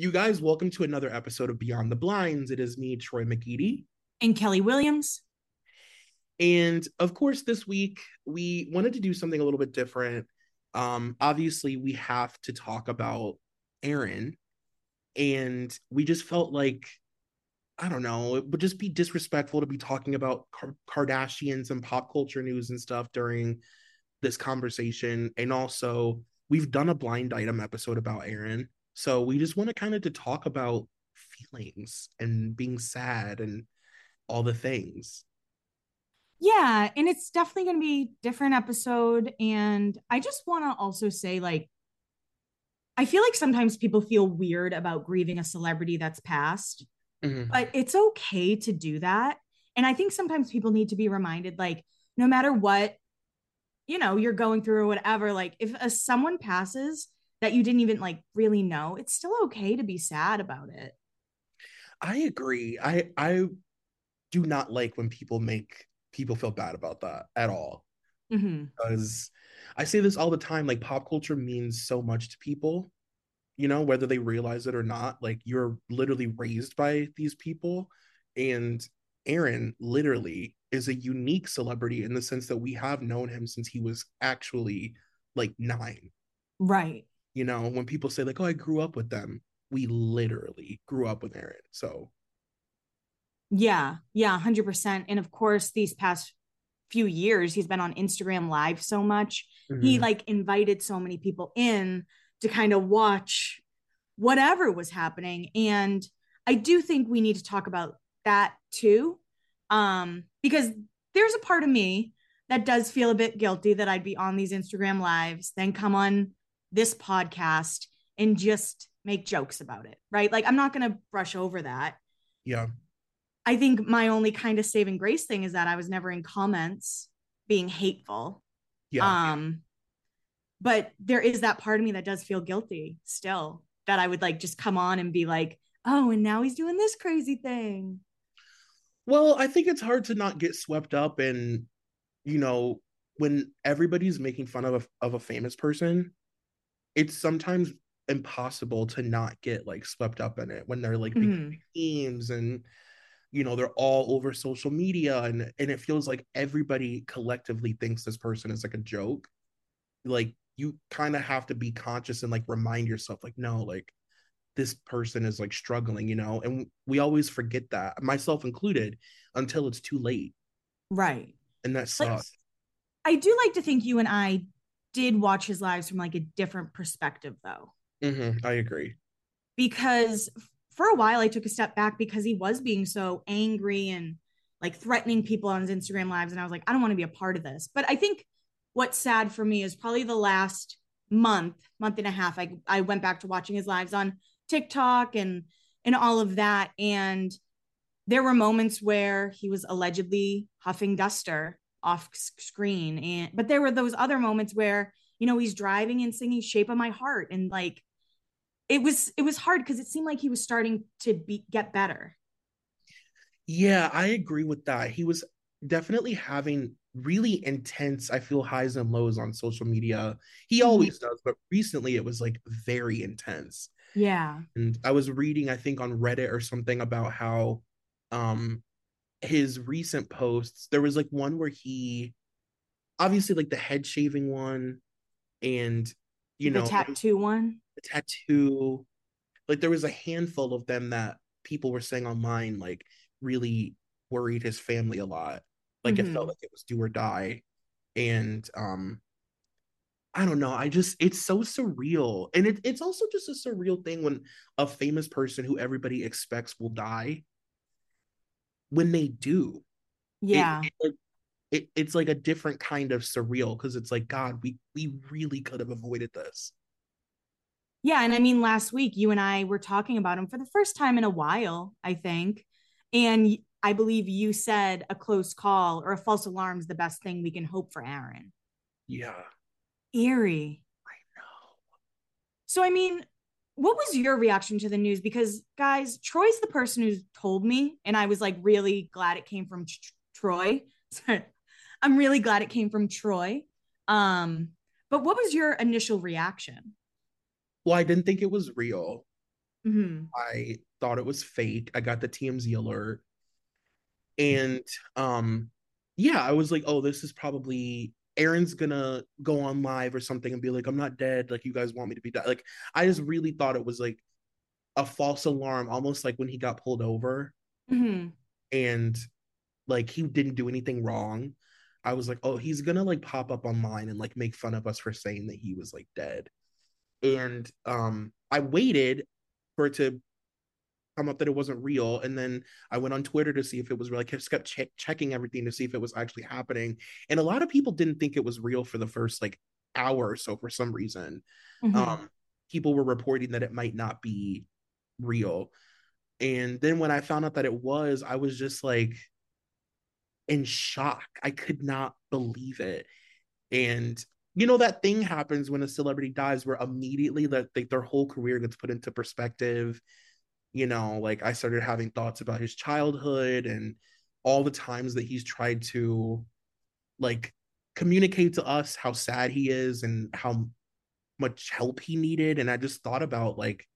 You guys, welcome to another episode of Beyond the Blinds. It is me, Troy McGeady. And Kelly Williams. And of course, this week we wanted to do something a little bit different. Um, obviously, we have to talk about Aaron. And we just felt like, I don't know, it would just be disrespectful to be talking about Car- Kardashians and pop culture news and stuff during this conversation. And also, we've done a blind item episode about Aaron so we just want to kind of to talk about feelings and being sad and all the things. Yeah, and it's definitely going to be different episode and I just want to also say like I feel like sometimes people feel weird about grieving a celebrity that's passed. Mm-hmm. But it's okay to do that. And I think sometimes people need to be reminded like no matter what you know you're going through or whatever like if a, someone passes that you didn't even like really know, it's still okay to be sad about it. I agree. I I do not like when people make people feel bad about that at all. Mm-hmm. Because I say this all the time like pop culture means so much to people, you know, whether they realize it or not. Like you're literally raised by these people. And Aaron literally is a unique celebrity in the sense that we have known him since he was actually like nine. Right you know when people say like oh i grew up with them we literally grew up with aaron so yeah yeah 100% and of course these past few years he's been on instagram live so much mm-hmm. he like invited so many people in to kind of watch whatever was happening and i do think we need to talk about that too um because there's a part of me that does feel a bit guilty that I'd be on these Instagram lives, then come on this podcast and just make jokes about it, right? Like I'm not going to brush over that. Yeah. I think my only kind of saving grace thing is that I was never in comments being hateful. Yeah. Um but there is that part of me that does feel guilty still that I would like just come on and be like, "Oh, and now he's doing this crazy thing." Well, I think it's hard to not get swept up in you know, when everybody's making fun of a, of a famous person, it's sometimes impossible to not get like swept up in it when they're like mm-hmm. memes and you know they're all over social media and and it feels like everybody collectively thinks this person is like a joke. Like you kind of have to be conscious and like remind yourself like no like this person is like struggling you know? And we always forget that myself included until it's too late. Right. And that sucks. Like, i do like to think you and i did watch his lives from like a different perspective though. Mm-hmm. I agree. Because for a while I took a step back because he was being so angry and like threatening people on his Instagram lives. And I was like, I don't want to be a part of this. But I think what's sad for me is probably the last month, month and a half, I, I went back to watching his lives on TikTok and and all of that. And there were moments where he was allegedly huffing duster off screen and but there were those other moments where you know he's driving and singing shape of my heart and like it was it was hard because it seemed like he was starting to be get better yeah i agree with that he was definitely having really intense i feel highs and lows on social media he Mhm. always does but recently it was like very intense Yeah. and i was reading i think on reddit or something about how um his recent posts there was like one where he obviously like the head shaving one and you know the know tattoo one. the tattoo. Like there was a handful of them that people were saying online like really worried his family a lot. Like it Mhm. felt like it was do or die. And um i don't know i just it's so surreal. And it, it's also just a surreal thing when a famous person who everybody expects will die when they do Yeah. it, like, it, it's like a different kind of surreal because it's like god we we really could have avoided this Yeah, and I mean, last week you and I were talking about him for the first time in a while, I think. And i believe you said a close call or a false alarm is the best thing we can hope for Aaron. yeah Eerie. i know So, I mean, what was your reaction to the news? Because, guys, Troy's the person who told me, and I was like really glad it came from Tr- Troy. Sorry. I'm really glad it came from Troy. Um, but what was your initial reaction? well i didn't think it was real Mhm. I thought it was fake. I got the TMZ alert. And um yeah, I was like, "Oh, this is probably Aaron's gonna go on live or something and be like, I'm not dead. Like, you guys want me to be dead. Like, I just really thought it was like a false alarm, almost like when he got pulled over Mhm. and like he didn't do anything wrong. I was like, oh, he's gonna like pop up online and like make fun of us for saying that he was like dead. And um I waited for it to come up that it wasn't real. And then I went on Twitter to see if it was real. I just kept check- checking everything to see if it was actually happening. And a lot of people didn't think it was real for the first like hour or so for some reason. Mhm. Um, people were reporting that it might not be real. And then when I found out that it was, I was just like in shock. I could not believe it. And you know that thing happens when a celebrity dies where immediately that like, their whole career gets put into perspective you know like i started having thoughts about his childhood and all the times that he's tried to like communicate to us how sad he is and how much help he needed and i just thought about like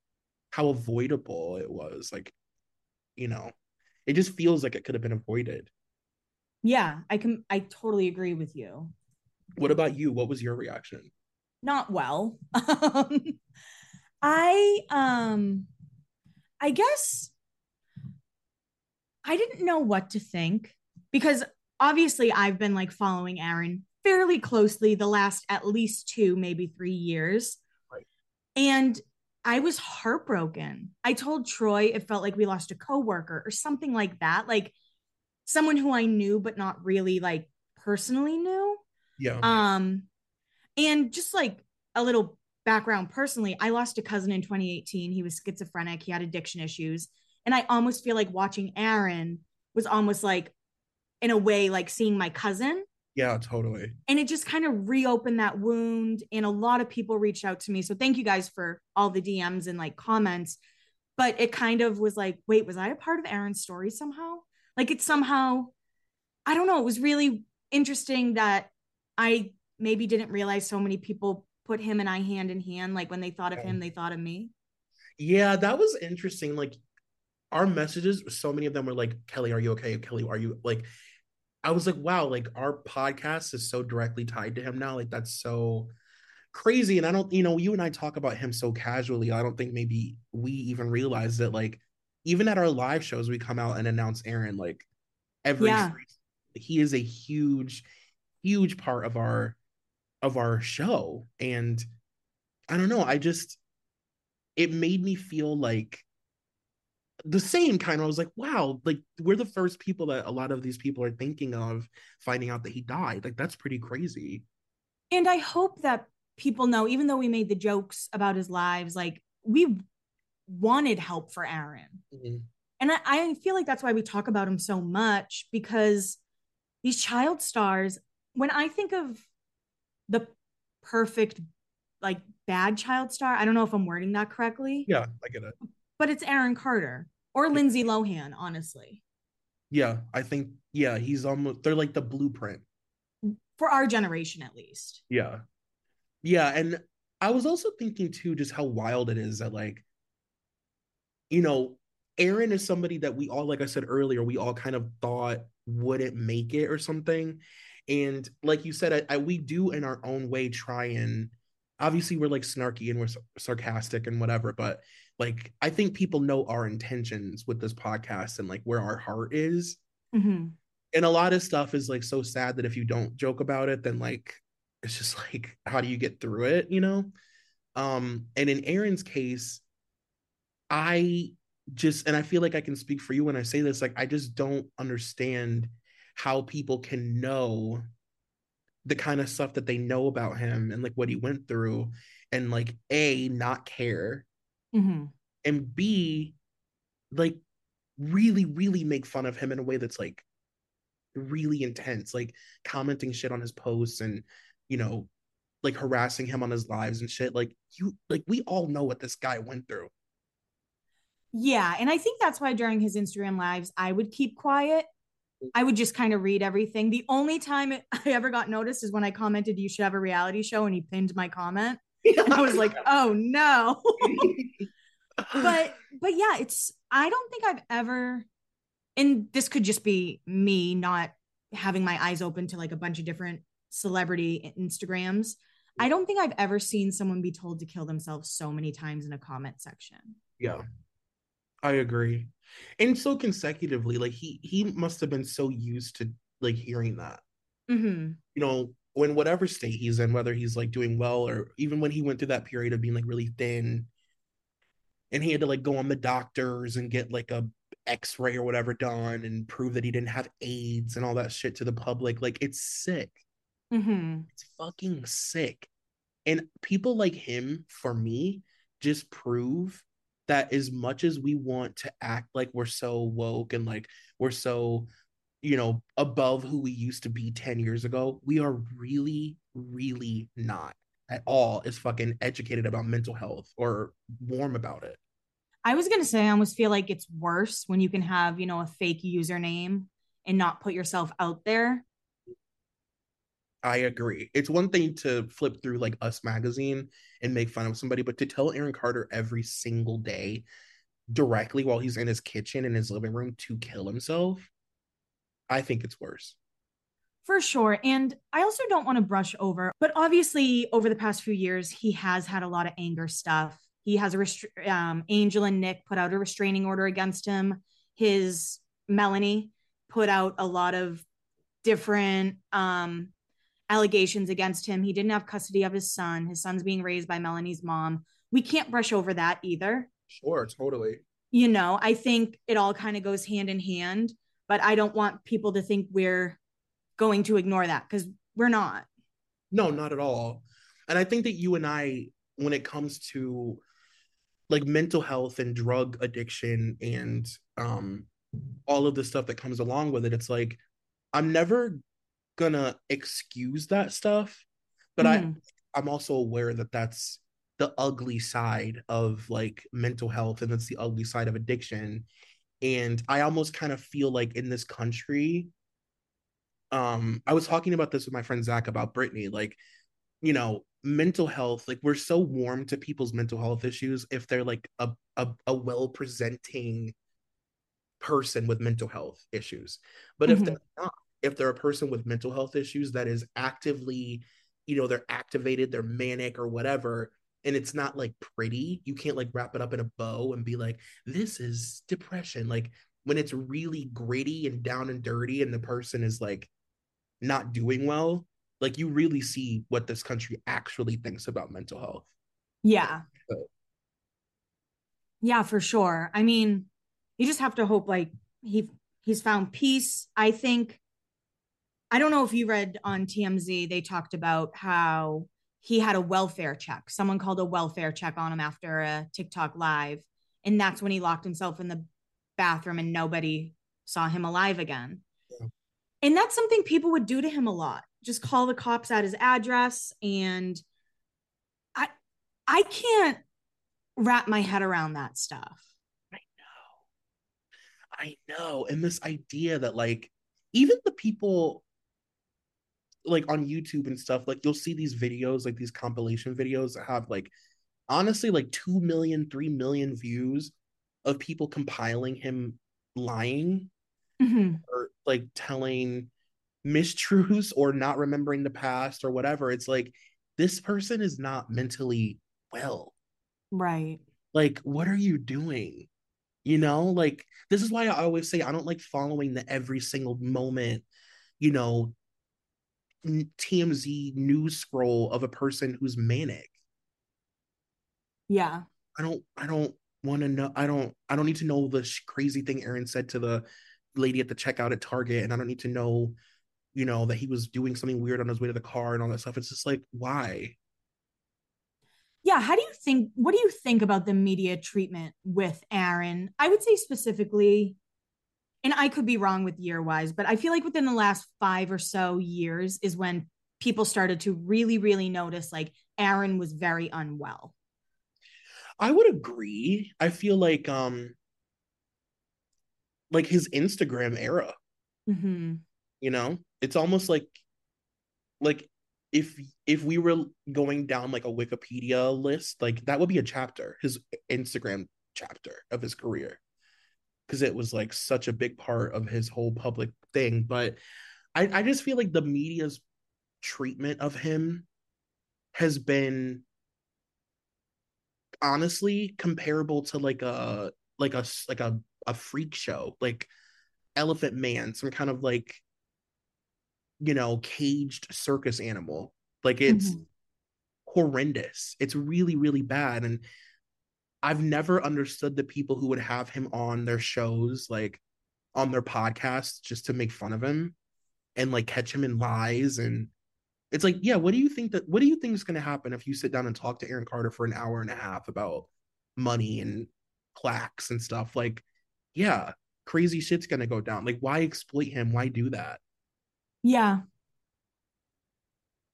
how avoidable it was like you know it just feels like it could have been avoided Yeah, I can I totally agree with you. what about you what was your reaction Not well. Um I um I guess I didn't know what to think because obviously I've been like following Aaron fairly closely the last at least 2 maybe 3 years. Right. And I was heartbroken. I told Troy it felt like we lost a coworker or something like that, like someone who I knew but not really like personally knew. yeah Um, and just like a little background personally, I lost a cousin in 2018. He was schizophrenic, he had addiction issues. And I almost feel like watching Aaron was almost like, in a way, like seeing my cousin. yeah totally And it just kind of reopened that wound. And a lot of people reached out to me. So thank you guys for all the DMs and like comments. But it kind of was like, wait, was I a part of Aaron's story somehow? Like it somehow, I don't know. It was really interesting that I maybe didn't realize so many people put him and I hand in hand. Like when they thought of him, they thought of me. Yeah, that was interesting. Like our messages, so many of them were like, Kelly, are you okay? Kelly, are you like I was like, wow, like our podcast is so directly tied to him now. Like that's so crazy. And I don't, you know, you and I talk about him so casually. I don't think maybe we even realize that like even at our live shows, we come out and announce Aaron like every Yeah. he is a huge, huge part of our of our show. And I don't know, I just it made me feel like the same kind of I was like, wow, like we're the first people that a lot of these people are thinking of finding out that he died. Like that's pretty crazy. And I hope that people know, even though we made the jokes about his lives, like we wanted help for Aaron. Mhm. And I, I feel like that's why we talk about him so much because these child stars, when I think of the perfect, like bad child star, I don't know if I'm wording that correctly, Yeah, I get it. but it's Aaron Carter or Lindsay Lohan, honestly. Yeah, I think yeah, he's almost they're like the blueprint. for our generation at least. Yeah. Yeah. And I was also thinking too, just how wild it is that, like, you know, Aaron is somebody that we all, like I said earlier, we all kind of thought wouldn't make it or something. And like you said, I, I, we do in our own way try and obviously we're like snarky and we're sarcastic and whatever, but like I think people know our intentions with this podcast and like where our heart is. Mm-hmm. And a lot of stuff is like so sad that if you don't joke about it, then like it's just like how do you get through it, you know? Um, and in Aaron's case, I just and I feel like I can speak for you when I say this, like I just don't understand how people can know the kind of stuff that they know about him and like what he went through and like a not care mm-hmm. and b like really really make fun of him in a way that's like really intense like commenting shit on his posts and you know like harassing him on his lives and shit like you like we all know what this guy went through yeah and i think that's why during his instagram lives i would keep quiet I would just kind of read everything. The only time I ever got noticed is when I commented, "You should have a reality show," and he pinned my comment. And I was like, "Oh no!" but but yeah, it's. I don't think I've ever, and this could just be me not having my eyes open to like a bunch of different celebrity Instagrams. I don't think I've ever seen someone be told to kill themselves so many times in a comment section. Yeah. I agree. And so consecutively, like he he must have been so used to like hearing that. Mm-hmm. You know, when whatever state he's in, whether he's like doing well or even when he went through that period of being like really thin and he had to like go on the doctors and get like a x-ray or whatever done and prove that he didn't have AIDS and all that shit to the public. Like it's sick. Mm-hmm. It's fucking sick. And people like him, for me, just prove that as much as we want to act like we're so woke and like we're so you know above who we used to be 10 years ago we are really really not at all as fucking educated about mental health or warm about it. I was gonna say i almost feel like it's worse when you can have you know a fake username and not put yourself out there I agree. It's one thing to flip through like Us magazine and make fun of somebody, but to tell Aaron Carter every single day directly while he's in his kitchen in his living room to kill himself, I think it's worse. For sure. And I also don't want to brush over, but obviously, over the past few years, he has had a lot of anger stuff. He has a rest- um, Angel and Nick put out a restraining order against him. His Melanie put out a lot of different um, allegations against him. He didn't have custody of his son. His son's being raised by Melanie's mom. We can't brush over that either. Sure, totally. You know, I think it all kind of goes hand in hand, but I don't want people to think we're going to ignore that because we're not. No, not at all. And I think that you and I, when it comes to like mental health and drug addiction and um all of the stuff that comes along with it, it's like I'm never gonna excuse that stuff but mm. i mm-hmm. i'm also aware that that's the ugly side of like mental health and that's the ugly side of addiction and i almost kind of feel like in this country um i was talking about this with my friend zach about britney like you know mental health like we're so warm to people's mental health issues if they're like a, a, a well presenting person with mental health issues but mm-hmm. if they're not if they're a person with mental health issues that is actively you know they're activated they're manic or whatever and it's not like pretty you can't like wrap it up in a bow and be like this is depression. Like when it's really gritty and down and dirty and the person is like not doing well like you really see what this country actually thinks about mental health. Yeah. But, yeah for sure. I mean you just have to hope like he he's found peace. I think I don't know if you read on TMZ, they talked about how he had a welfare check. Someone called a welfare check on him after a TikTok live. And that's when he locked himself in the bathroom and nobody saw him alive again. Yeah. And that's something people would do to him a lot. Just call the cops at his address and I I can't wrap my head around that stuff. I know. I know. And this idea that like even the people like on YouTube and stuff, like you'll see these videos, like these compilation videos that have like honestly like 2 million, 3 million views of people compiling him lying Mhm. or like telling mistruths or not remembering the past or whatever. It's like this person is not mentally well. Right. Like, what are you doing? You know, like this is why I always say I don't like following the every single moment, you know, TMZ news scroll of a person who's manic. Yeah. I don't I don't want to know I don't I don't need to know the sh- crazy thing Aaron said to the lady at the checkout at Target and I don't need to know you know that he was doing something weird on his way to the car and all that stuff. It's just like why? Yeah. How do you think, what do you think about the media treatment with Aaron? I would say specifically, and I could be wrong with year wise, but I feel like within the last five or so years is when people started to really, really notice like Aaron was very unwell. I would agree. I feel like um like his Instagram era, Mm-hmm. you know? It's almost like like if if we were going down like a Wikipedia list, like that would be a chapter, his Instagram chapter of his career. Because it was like such a big part of his whole public thing. But I, I just feel like the media's treatment of him has been honestly comparable to like a like a like a, a freak show, like Elephant Man, some kind of like you know, caged circus animal. Like it's Mhm. horrendous. It's really, really bad. And I've never understood the people who would have him on their shows, like on their podcasts, just to make fun of him and like catch him in lies. And it's like, yeah, what do you think that what do you think is gonna happen if you sit down and talk to Aaron Carter for an hour and a half about money and plaques and stuff? Like, yeah, crazy shit's gonna go down. Like, why exploit him? Why do that? Yeah.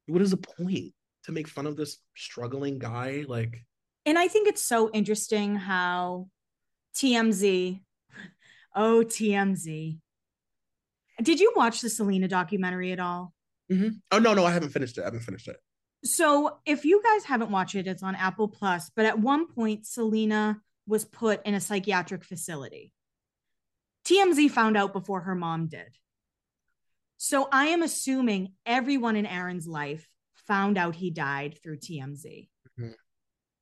what is the point to make fun of this struggling guy like And I think it's so interesting how TMZ, oh, TMZ. Did you watch the Selena documentary at all? Mm-hmm. oh no no i haven't finished it i haven't finished it So, if you guys haven't watched it, it's on Apple Plus. But at one point, Selena was put in a psychiatric facility. TMZ found out before her mom did. So, I am assuming everyone in Aaron's life found out he died through TMZ.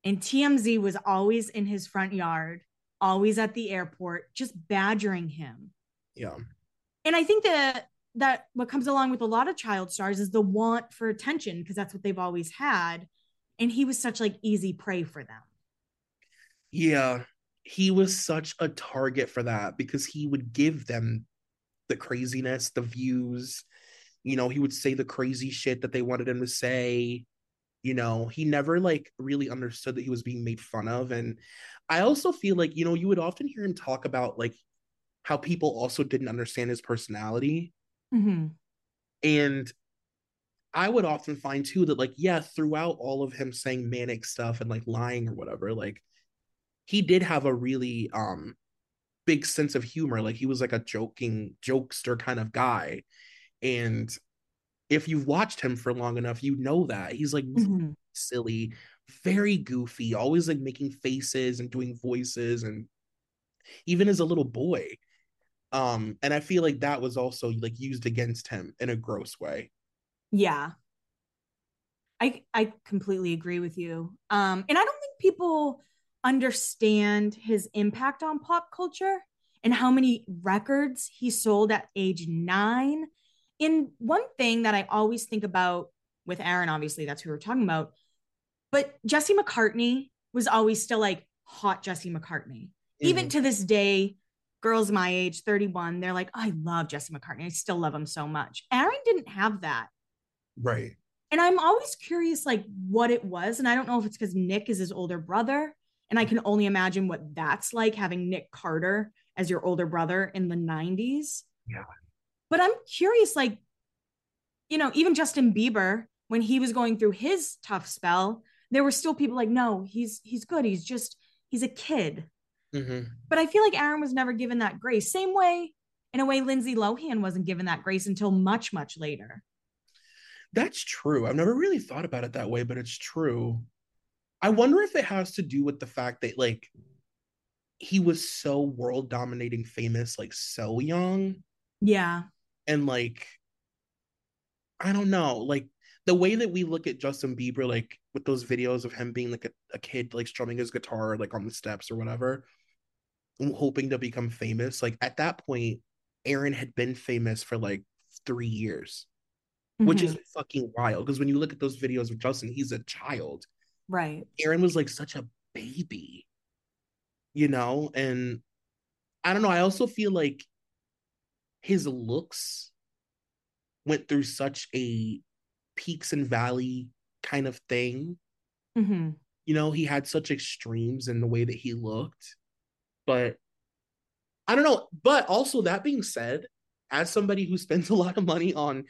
And TMZ was always in his front yard, always at the airport, just badgering him. Yeah. And I think that that what comes along with a lot of child stars is the want for attention because that's what they've always had, and he was such like easy prey for them. yeah. He was such a target for that because he would give them the craziness the views. You know he would say the crazy shit that they wanted him to say you know he never like really understood that he was being made fun of and i also feel like you know you would often hear him talk about like how people also didn't understand his personality Mm-hmm. And I would often find too that like yeah, throughout all of him saying manic stuff and like lying or whatever, like he did have a really um big sense of humor. Like he was like a joking jokester kind of guy. And if you've watched him for long enough, you know that. He's like Mm-hmm. silly, very goofy, always like making faces and doing voices and even as a little boy. Um, and I feel like that was also like used against him in a gross way. Yeah, I I completely agree with you. Um, and I don't think people understand his impact on pop culture and how many records he sold at age nine. And one thing that I always think about with Aaron, obviously, that's who we're talking about, but Jesse McCartney was always still like hot Jesse McCartney. Even Mhm. to this day, girls my age, 31, they're like, I love Jesse McCartney. I still love him so much. Aaron didn't have that. right. And I'm always curious, like, what it was. And I don't know if it's because Nick is his older brother. And I can only imagine what that's like having Nick Carter as your older brother in the 90s. Yeah. But I'm curious, like, you know, even Justin Bieber, when he was going through his tough spell, there were still people like, no, he's he's good. He's just he's a kid. hmm But I feel like Aaron was never given that grace. Same way, in a way, Lindsay Lohan wasn't given that grace until much, much later. That's true. I've never really thought about it that way, but it's true. I wonder if it has to do with the fact that like he was so world dominating famous like so young. Yeah. And like I don't know, like the way that we look at Justin Bieber, like with those videos of him being like a, a kid, like strumming his guitar, like on the steps or whatever, hoping to become famous. Like at that point, Aaron had been famous for like three years, mm-hmm. which is mm-hmm. fucking wild. Because when you look at those videos of Justin, he's a child. Right. Aaron was like such a baby, you know? And I don't know. I also feel like his looks went through such a peaks and valley kind of thing. Mm-hmm. You know, he had such extremes in the way that he looked. But I don't know. But also, that being said, as somebody who spends a lot of money on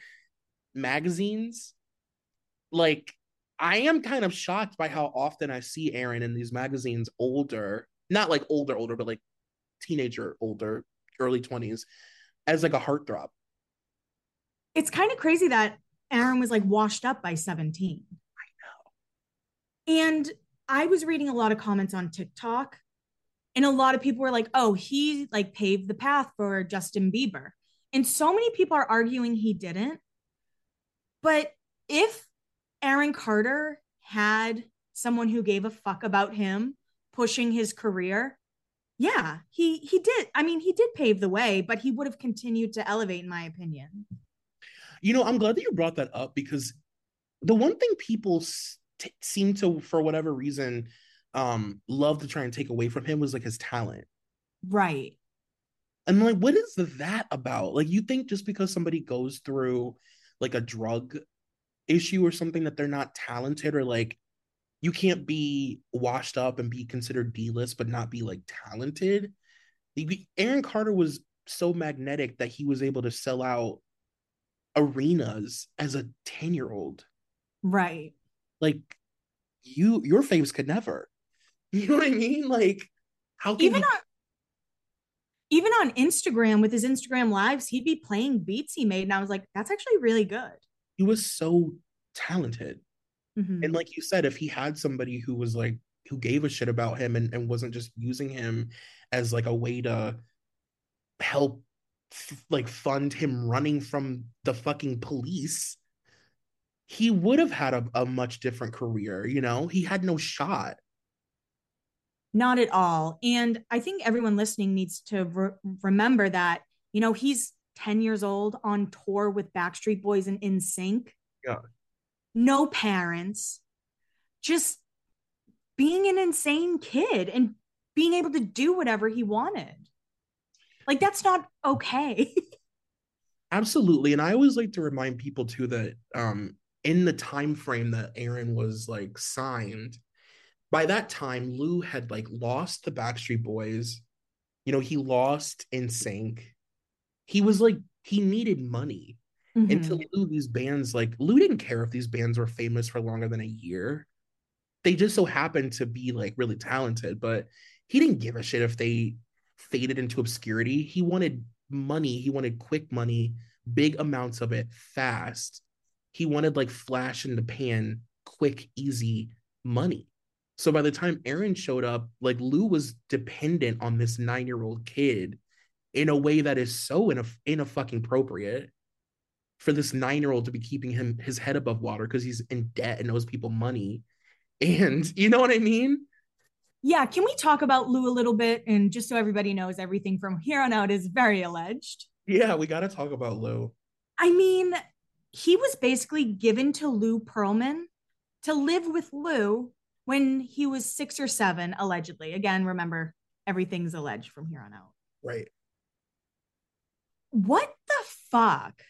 magazines, like I am kind of shocked by how often I see Aaron in these magazines older, not like older, older, but like teenager older, early 20s, as like a heartthrob. It's kind of crazy that Aaron was like washed up by 17. I know. And I was reading a lot of comments on TikTok, and a lot of people were like, oh, he like paved the path for Justin Bieber. And so many people are arguing he didn't. But if Aaron Carter had someone who gave a fuck about him pushing his career, yeah, he he did. I mean, he did pave the way, but he would have continued to elevate, in my opinion. You know, I'm glad that you brought that up because the one thing people t- seem to, for whatever reason, um, love to try and take away from him was like his talent. Right. And like, what is that about? Like, you think just because somebody goes through like a drug issue or something that they're not talented or like you can't be washed up and be considered D-list but not be like talented. Aaron Carter was so magnetic that he was able to sell out arenas as a 10 year old. Right. Like you your faves could never. You know what I mean? Like how can even on even on Instagram with his Instagram lives, he'd be playing beats he made. And I was like, that's actually really good. He was so talented. Mm-hmm. And like you said, if he had somebody who was like who gave a shit about him and, and wasn't just using him as like a way to help f- like fund him running from the fucking police he would have had a, a much different career you know? He had no shot. Not at all. And i think everyone listening needs to re- remember that you know he's 10 years old on tour with backstreet boys and NSYNC yeah no parents just being an insane kid and being able to do whatever he wanted like that's not okay. Absolutely. And I always like to remind people too that um in the time frame that Aaron was like signed, by that time Lou had like lost the Backstreet Boys. You know, he lost NSYNC. He was like he needed money. Mm-hmm. And to Lou, these bands like Lou didn't care if these bands were famous for longer than a year. They just so happened to be like really talented, but he didn't give a shit if they faded into obscurity. He wanted money, he wanted quick money, big amounts of it fast. He wanted like flash in the pan, quick, easy money. So by the time Aaron showed up, like Lou was dependent on this nine year old kid in a way that is so in a in a fucking appropriate for this nine year old to be keeping him his head above water because he's in debt and owes people money. And you know what I mean? yeah, can we talk about Lou a little bit? And just so everybody knows, everything from here on out is very alleged. Yeah, we got to talk about Lou. I mean, he was basically given to Lou Pearlman to live with Lou when he was six or seven, allegedly. Again, remember, everything's alleged from here on out. Right. What the fuck?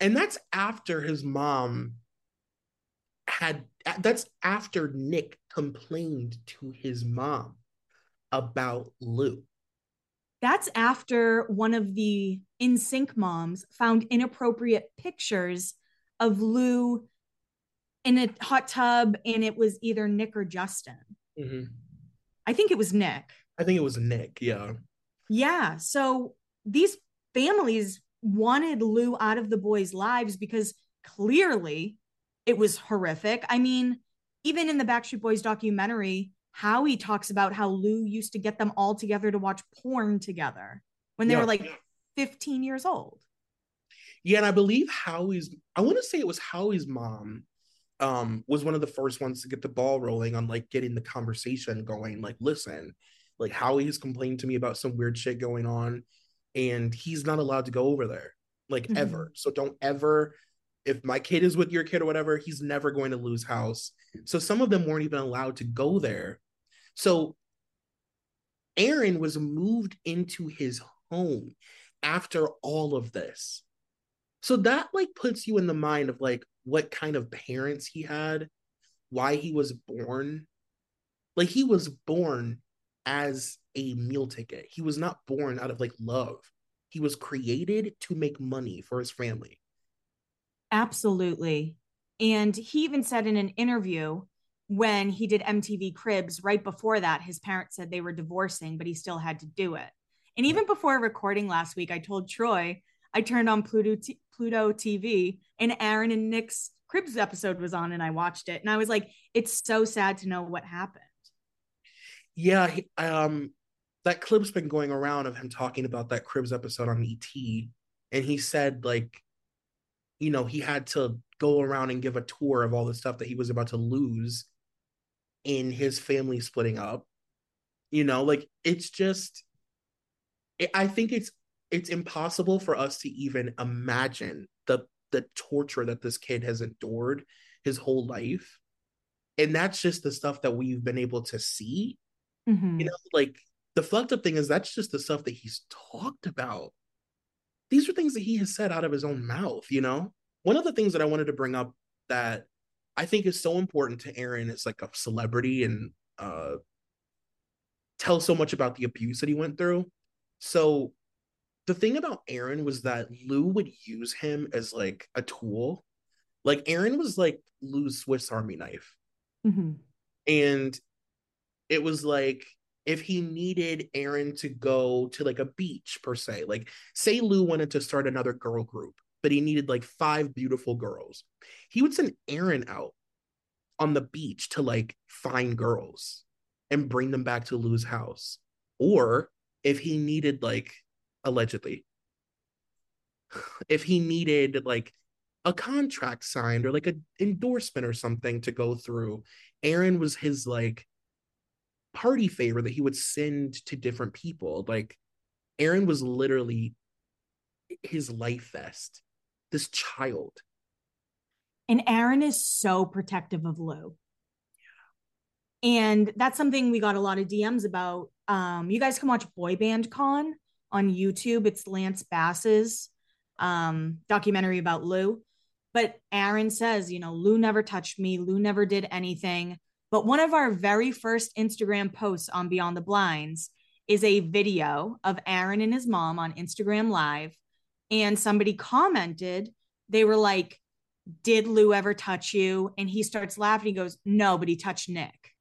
And that's after his mom had that's after Nick complained to his mom about Lou. That's after one of the NSYNC moms found inappropriate pictures of Lou in a hot tub, and it was either Nick or Justin. Mm-hmm. I think it was Nick. I think it was Nick, yeah. Yeah. So these families wanted Lou out of the boys' lives because clearly it was horrific. I mean, even in the Backstreet Boys documentary, Howie talks about how Lou used to get them all together to watch porn together when they yeah. were like 15 years old. Yeah, and I believe Howie's I want to say it was Howie's mom um was one of the first ones to get the ball rolling on like getting the conversation going. Like, listen, like Howie has complained to me about some weird shit going on, and he's not allowed to go over there, like mm-hmm. ever. So don't ever if my kid is with your kid or whatever, he's never going to Lou's house. So some of them weren't even allowed to go there. So Aaron was moved into his home after all of this. So that like puts you in the mind of like what kind of parents he had, why he was born. Like he was born as a meal ticket. He was not born out of like love. He was created to make money for his family. Absolutely. And he even said in an interview when he did MTV Cribs, right before that, his parents said they were divorcing, but he still had to do it. And even before recording last week, I told Troy I turned on Pluto T- Pluto TV and Aaron and Nick's Cribs episode was on, and I watched it, and I was like, it's so sad to know what happened. Yeah, he, um, that clip's been going around of him talking about that Cribs episode on ET, and he said like, you know, he had to go around and give a tour of all the stuff that he was about to lose in his family splitting up. You know, like it's just I think it's it's impossible for us to even imagine the the torture that this kid has endured his whole life. And that's just the stuff that we've been able to see. Mm-hmm. You know, like the fucked up thing is that's just the stuff that he's talked about. These are things that he has said out of his own mouth, you know? One of the things that I wanted to bring up that I think is so important to Aaron is like a celebrity and uh tell so much about the abuse that he went through. So the thing about Aaron was that Lou would use him as like a tool. Like Aaron was like Lou's Swiss Army knife. Mm-hmm. And it was like if he needed Aaron to go to like a beach per se, like say Lou wanted to start another girl group, but he needed like five beautiful girls, he would send Aaron out on the beach to like find girls and bring them back to Lou's house. Or if he needed like allegedly if he needed like a contract signed or like an endorsement or something to go through aaron was his like party favor that he would send to different people like aaron was literally his life vest this child and aaron is so protective of lou yeah. and that's something we got a lot of dms about um you guys can watch boy band con on YouTube. It's Lance Bass's um, documentary about Lou. But Aaron says, you know, Lou never touched me. Lou never did anything. But one of our very first Instagram posts on Beyond the Blinds is a video of Aaron and his mom on Instagram Live. And somebody commented, they were like, Did Lou ever touch you? And he starts laughing. He goes, No, but he touched Nick.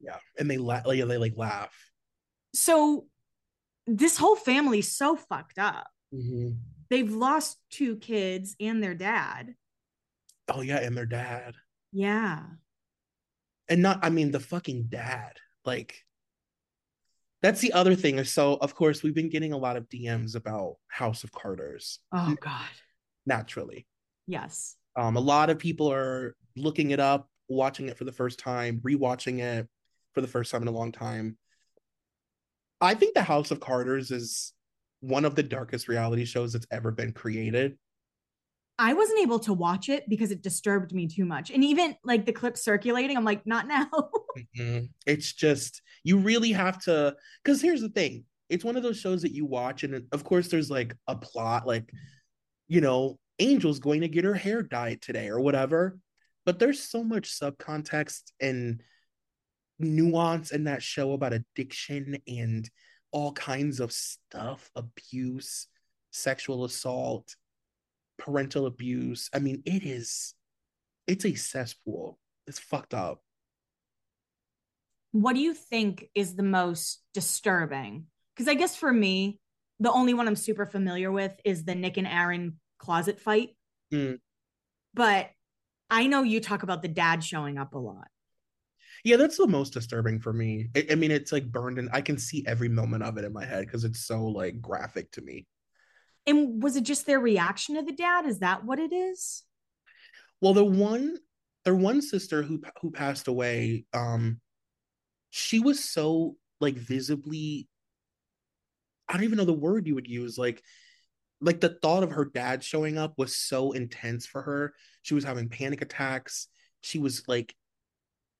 Yeah. And they, la- like, they like laugh. So this whole family's so fucked up. Mm-hmm. They've lost two kids and their dad. Oh yeah, and their dad. Yeah. And not I mean the fucking dad. Like that's the other thing. So of course we've been getting a lot of DMs about House of Carters. Oh god. Naturally. Yes. Um a lot of people are looking it up, watching it for the first time, rewatching it for the first time in a long time. I think the House of Carters is one of the darkest reality shows that's ever been created. I wasn't able to watch it because it disturbed me too much. And even like the clip circulating, I'm like, not now. mm-hmm. It's just, you really have to, because here's the thing it's one of those shows that you watch, and of course, there's like a plot, like, you know, Angel's going to get her hair dyed today or whatever. But there's so much subcontext and nuance in that show about addiction and all kinds of stuff abuse sexual assault parental abuse i mean it is it's a cesspool it's fucked up what do you think is the most disturbing because i guess for me the only one I'm super familiar with is the Nick and Aaron closet fight. Mm. But I know you talk about the dad showing up a lot. Yeah, that's the most disturbing for me. I, I mean, it's like burned and I can see every moment of it in my head because it's so like graphic to me. And was it just their reaction to the dad? Is that what it is? Well, the one their one sister who who passed away, um, she was so like visibly I don't even know the word you would use, like like the thought of her dad showing up was so intense for her. She was having panic attacks. She was like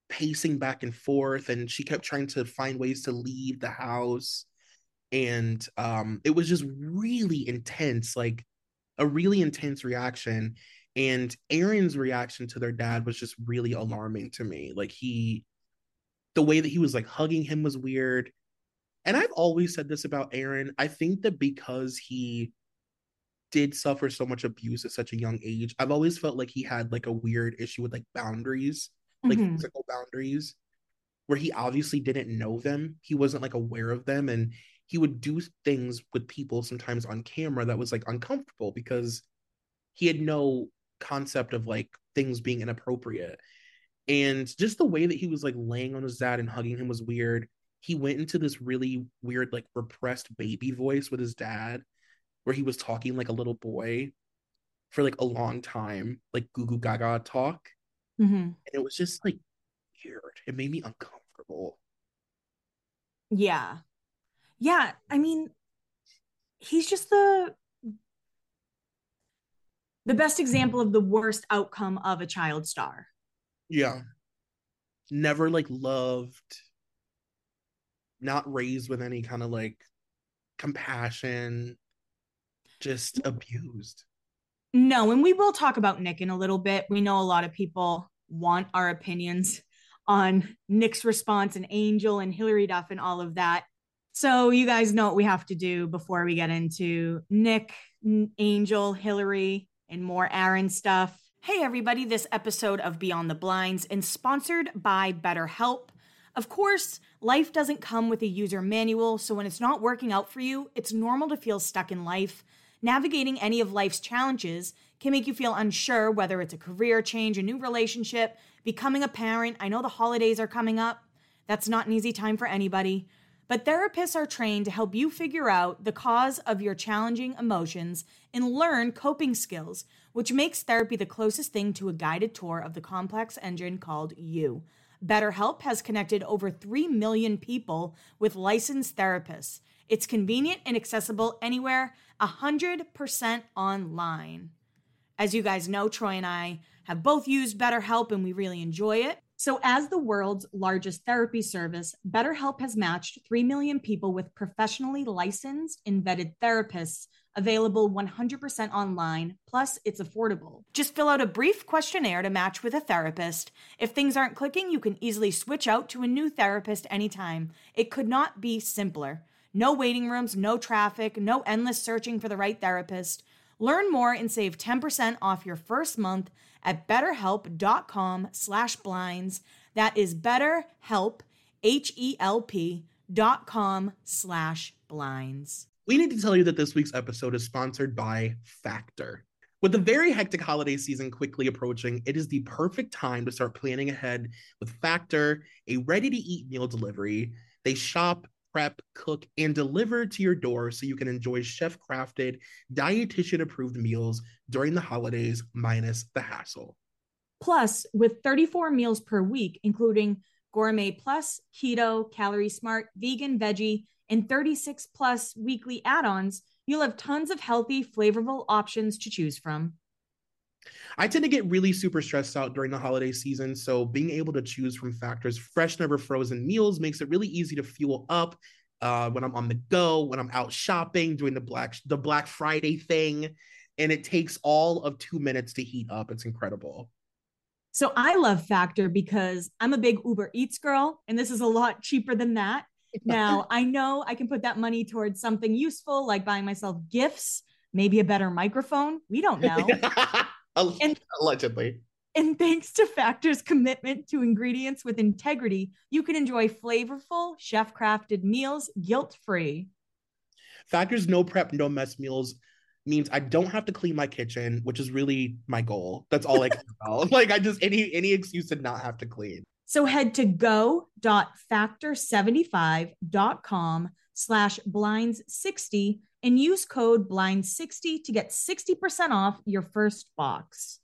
pacing back and forth and she kept trying to find ways to leave the house and um it was just really intense like a really intense reaction and Aaron's reaction to their dad was just really alarming to me like he the way that he was like hugging him was weird and I've always said this about Aaron I think that because he did suffer so much abuse at such a young age I've always felt like he had like a weird issue with like boundaries like mm-hmm. physical boundaries where he obviously didn't know them he wasn't like aware of them and he would do things with people sometimes on camera that was like uncomfortable because he had no concept of like things being inappropriate and just the way that he was like laying on his dad and hugging him was weird he went into this really weird like repressed baby voice with his dad where he was talking like a little boy for like a long time like goo goo gaga talk Mm-hmm. And it was just like weird. It made me uncomfortable. Yeah. Yeah. I mean, he's just the the best example of the worst outcome of a child star. Yeah. Never like loved, not raised with any kind of like compassion, just abused. No, and we will talk about Nick in a little bit. We know a lot of people want our opinions on Nick's response and Angel and Hilary Duff and all of that. So you guys know what we have to do before we get into Nick, Angel, Hilary, and more Aaron stuff. Hey everybody, this episode of Beyond the Blinds is sponsored by BetterHelp. Of course, life doesn't come with a user manual, so when it's not working out for you, it's normal to feel stuck in life Navigating any of life's challenges can make you feel unsure whether it's a career change, a new relationship, becoming a parent. I know the holidays are coming up. That's not an easy time for anybody. But therapists are trained to help you figure out the cause of your challenging emotions and learn coping skills, which makes therapy the closest thing to a guided tour of the complex engine called you. BetterHelp has connected over 3 million people with licensed therapists. It's convenient and accessible anywhere, 100% online. As you guys know, Troy and I have both used BetterHelp and we really enjoy it. So, as the world's largest therapy service, BetterHelp has matched 3 million people with professionally licensed and vetted therapists available 100% online, plus it's affordable. Just fill out a brief questionnaire to match with a therapist. If things aren't clicking, you can easily switch out to a new therapist anytime. It could not be simpler. No waiting rooms, no traffic, no endless searching for the right therapist. Learn more and save 10% off your first month at betterhelp.com slash blinds. That is betterhelp, H-E-L-P dot com slash blinds. We need to tell you that this week's episode is sponsored by Factor. With the very hectic holiday season quickly approaching, it is the perfect time to start planning ahead with Factor, a ready to eat meal delivery. They shop prep, cook, and deliver to your door so you can enjoy chef crafted, dietitian approved meals during the holidays, minus the hassle. Plus, with 34 meals per week, including gourmet plus, keto, calorie smart, vegan, veggie, and 36 plus weekly add ons, you'll have tons of healthy, flavorful options to choose from. I tend to get really super stressed out during the holiday season, so being able to choose from Factor's fresh, never frozen meals makes it really easy to fuel up uh, when I'm on the go, when I'm out shopping, doing the Black the Black Friday thing, and it takes all of two minutes to heat up. It's incredible. So I love Factor because I'm a big Uber Eats girl, and this is a lot cheaper than that. Now I know I can put that money towards something useful, like buying myself gifts, maybe a better microphone. We don't know. and, allegedly. And thanks to Factor's commitment to ingredients with integrity, you can enjoy flavorful, chef crafted meals guilt free. Factor's no prep, no mess meals means I don't have to clean my kitchen, which is really my goal. That's all I care about. Like I just any any excuse to not have to clean. So head to go.factor75.com slash blinds60 and use code blinds60 to get 60% off your first box.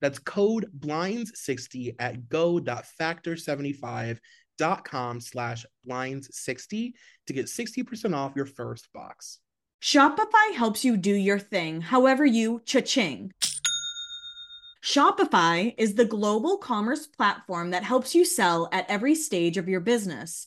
That's code blinds60 at go.factor75.com slash blinds60 to get 60% off your first box. Shopify helps you do your thing, however you cha-ching. Shopify is the global commerce platform that helps you sell at every stage of your business.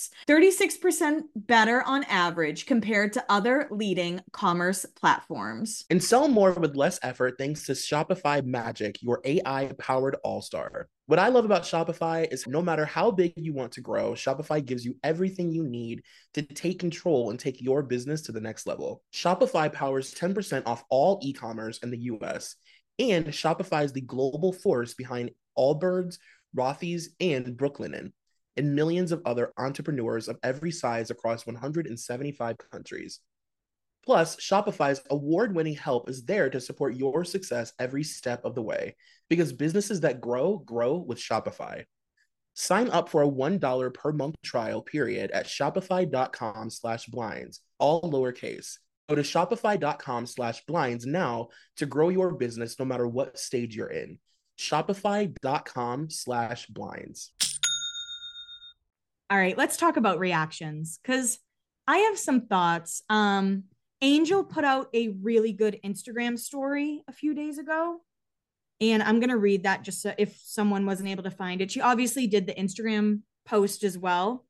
36% better on average compared to other leading commerce platforms. And sell more with less effort thanks to Shopify Magic, your AI powered all star. What I love about Shopify is no matter how big you want to grow, Shopify gives you everything you need to take control and take your business to the next level. Shopify powers 10% off all e commerce in the US, and Shopify is the global force behind Allbirds, Rothy's, and Brooklinen, and millions of other entrepreneurs of every size across 175 countries. Plus, Shopify's award winning help is there to support your success every step of the way because businesses that grow, grow with Shopify. Sign up for a $1 per month trial period at shopify.com slash blinds, all lowercase. Go to shopify.com slash blinds now to grow your business no matter what stage you're in. Shopify.com slash blinds. All right, let's talk about reactions because I have some thoughts. Um, Angel put out a really good Instagram story a few days ago. And I'm going to read that just so if someone wasn't able to find it. She obviously did the Instagram post as well.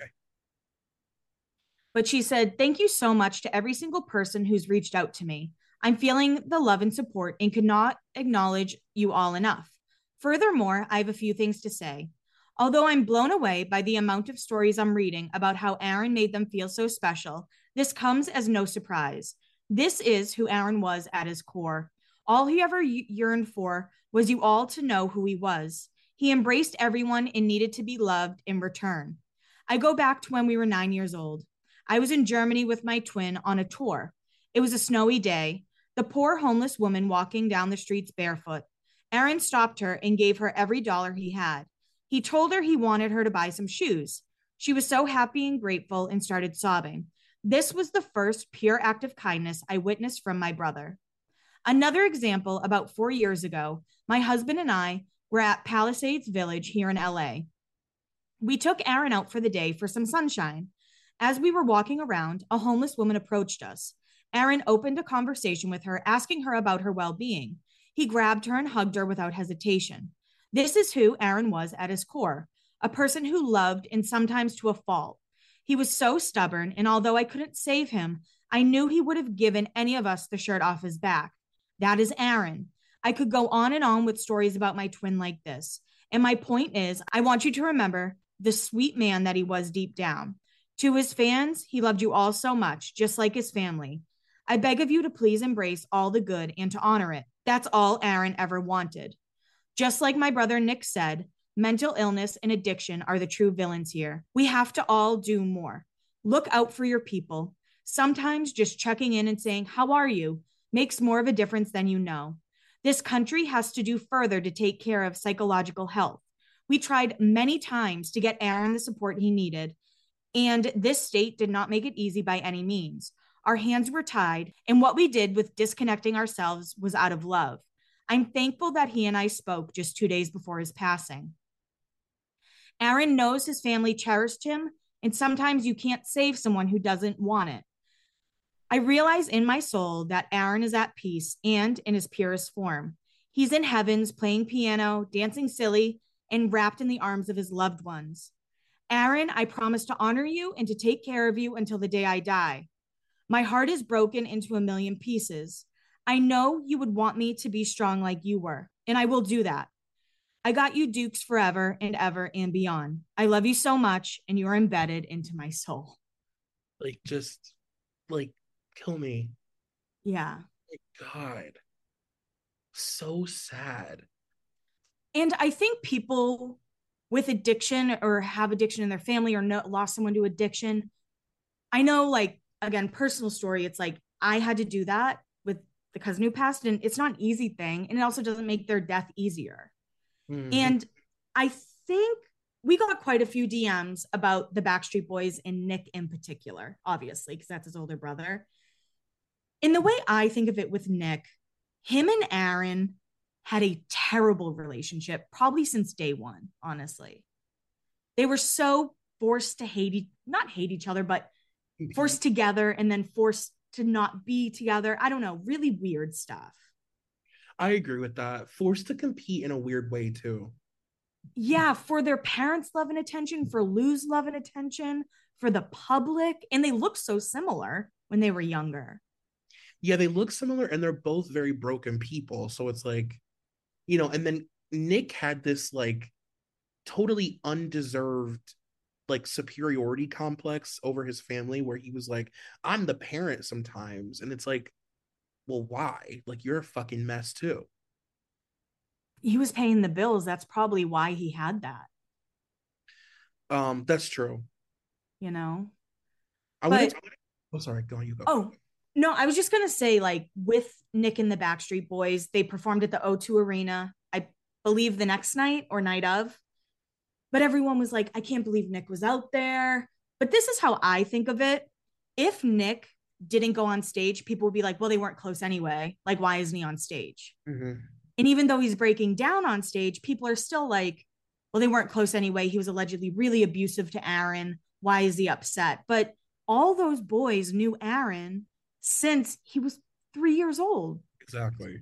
Okay. But she said, Thank you so much to every single person who's reached out to me. I'm feeling the love and support and could not acknowledge you all enough. Furthermore, I have a few things to say. Although I'm blown away by the amount of stories I'm reading about how Aaron made them feel so special, this comes as no surprise. This is who Aaron was at his core. All he ever yearned for was you all to know who he was. He embraced everyone and needed to be loved in return. I go back to when we were nine years old. I was in Germany with my twin on a tour. It was a snowy day. The poor homeless woman walking down the streets barefoot. Aaron stopped her and gave her every dollar he had. He told her he wanted her to buy some shoes. She was so happy and grateful and started sobbing. This was the first pure act of kindness I witnessed from my brother. Another example about four years ago, my husband and I were at Palisades Village here in LA. We took Aaron out for the day for some sunshine. As we were walking around, a homeless woman approached us. Aaron opened a conversation with her, asking her about her well being. He grabbed her and hugged her without hesitation. This is who Aaron was at his core a person who loved and sometimes to a fault. He was so stubborn, and although I couldn't save him, I knew he would have given any of us the shirt off his back. That is Aaron. I could go on and on with stories about my twin like this. And my point is, I want you to remember the sweet man that he was deep down. To his fans, he loved you all so much, just like his family. I beg of you to please embrace all the good and to honor it. That's all Aaron ever wanted. Just like my brother Nick said, Mental illness and addiction are the true villains here. We have to all do more. Look out for your people. Sometimes just checking in and saying, How are you? makes more of a difference than you know. This country has to do further to take care of psychological health. We tried many times to get Aaron the support he needed, and this state did not make it easy by any means. Our hands were tied, and what we did with disconnecting ourselves was out of love. I'm thankful that he and I spoke just two days before his passing. Aaron knows his family cherished him, and sometimes you can't save someone who doesn't want it. I realize in my soul that Aaron is at peace and in his purest form. He's in heavens playing piano, dancing silly, and wrapped in the arms of his loved ones. Aaron, I promise to honor you and to take care of you until the day I die. My heart is broken into a million pieces. I know you would want me to be strong like you were, and I will do that. I got you Dukes forever and ever and beyond. I love you so much, and you are embedded into my soul. Like, just like kill me. Yeah. God. So sad. And I think people with addiction or have addiction in their family or no, lost someone to addiction, I know, like, again, personal story, it's like I had to do that with the cousin who passed, and it's not an easy thing. And it also doesn't make their death easier. Mm-hmm. And I think we got quite a few DMs about the Backstreet Boys and Nick in particular, obviously, because that's his older brother. In the way I think of it with Nick, him and Aaron had a terrible relationship, probably since day one, honestly. They were so forced to hate, not hate each other, but forced together and then forced to not be together. I don't know, really weird stuff. I agree with that. Forced to compete in a weird way too. Yeah, for their parents' love and attention, for Lou's love and attention, for the public. And they look so similar when they were younger. Yeah, they look similar and they're both very broken people. So it's like, you know, and then Nick had this like totally undeserved like superiority complex over his family where he was like, I'm the parent sometimes. And it's like, well, why? Like, you're a fucking mess too. He was paying the bills. That's probably why he had that. Um, that's true. You know, I want to. Oh, sorry. Go on. You go. Oh, no, I was just gonna say, like with Nick and the Backstreet Boys, they performed at the O2 Arena, I believe the next night or night of. But everyone was like, I can't believe Nick was out there. But this is how I think of it. If Nick didn't go on stage, people would be like, well, they weren't close anyway. Like, why isn't he on stage? Mm-hmm. And even though he's breaking down on stage, people are still like, well, they weren't close anyway. He was allegedly really abusive to Aaron. Why is he upset? But all those boys knew Aaron since he was three years old. Exactly.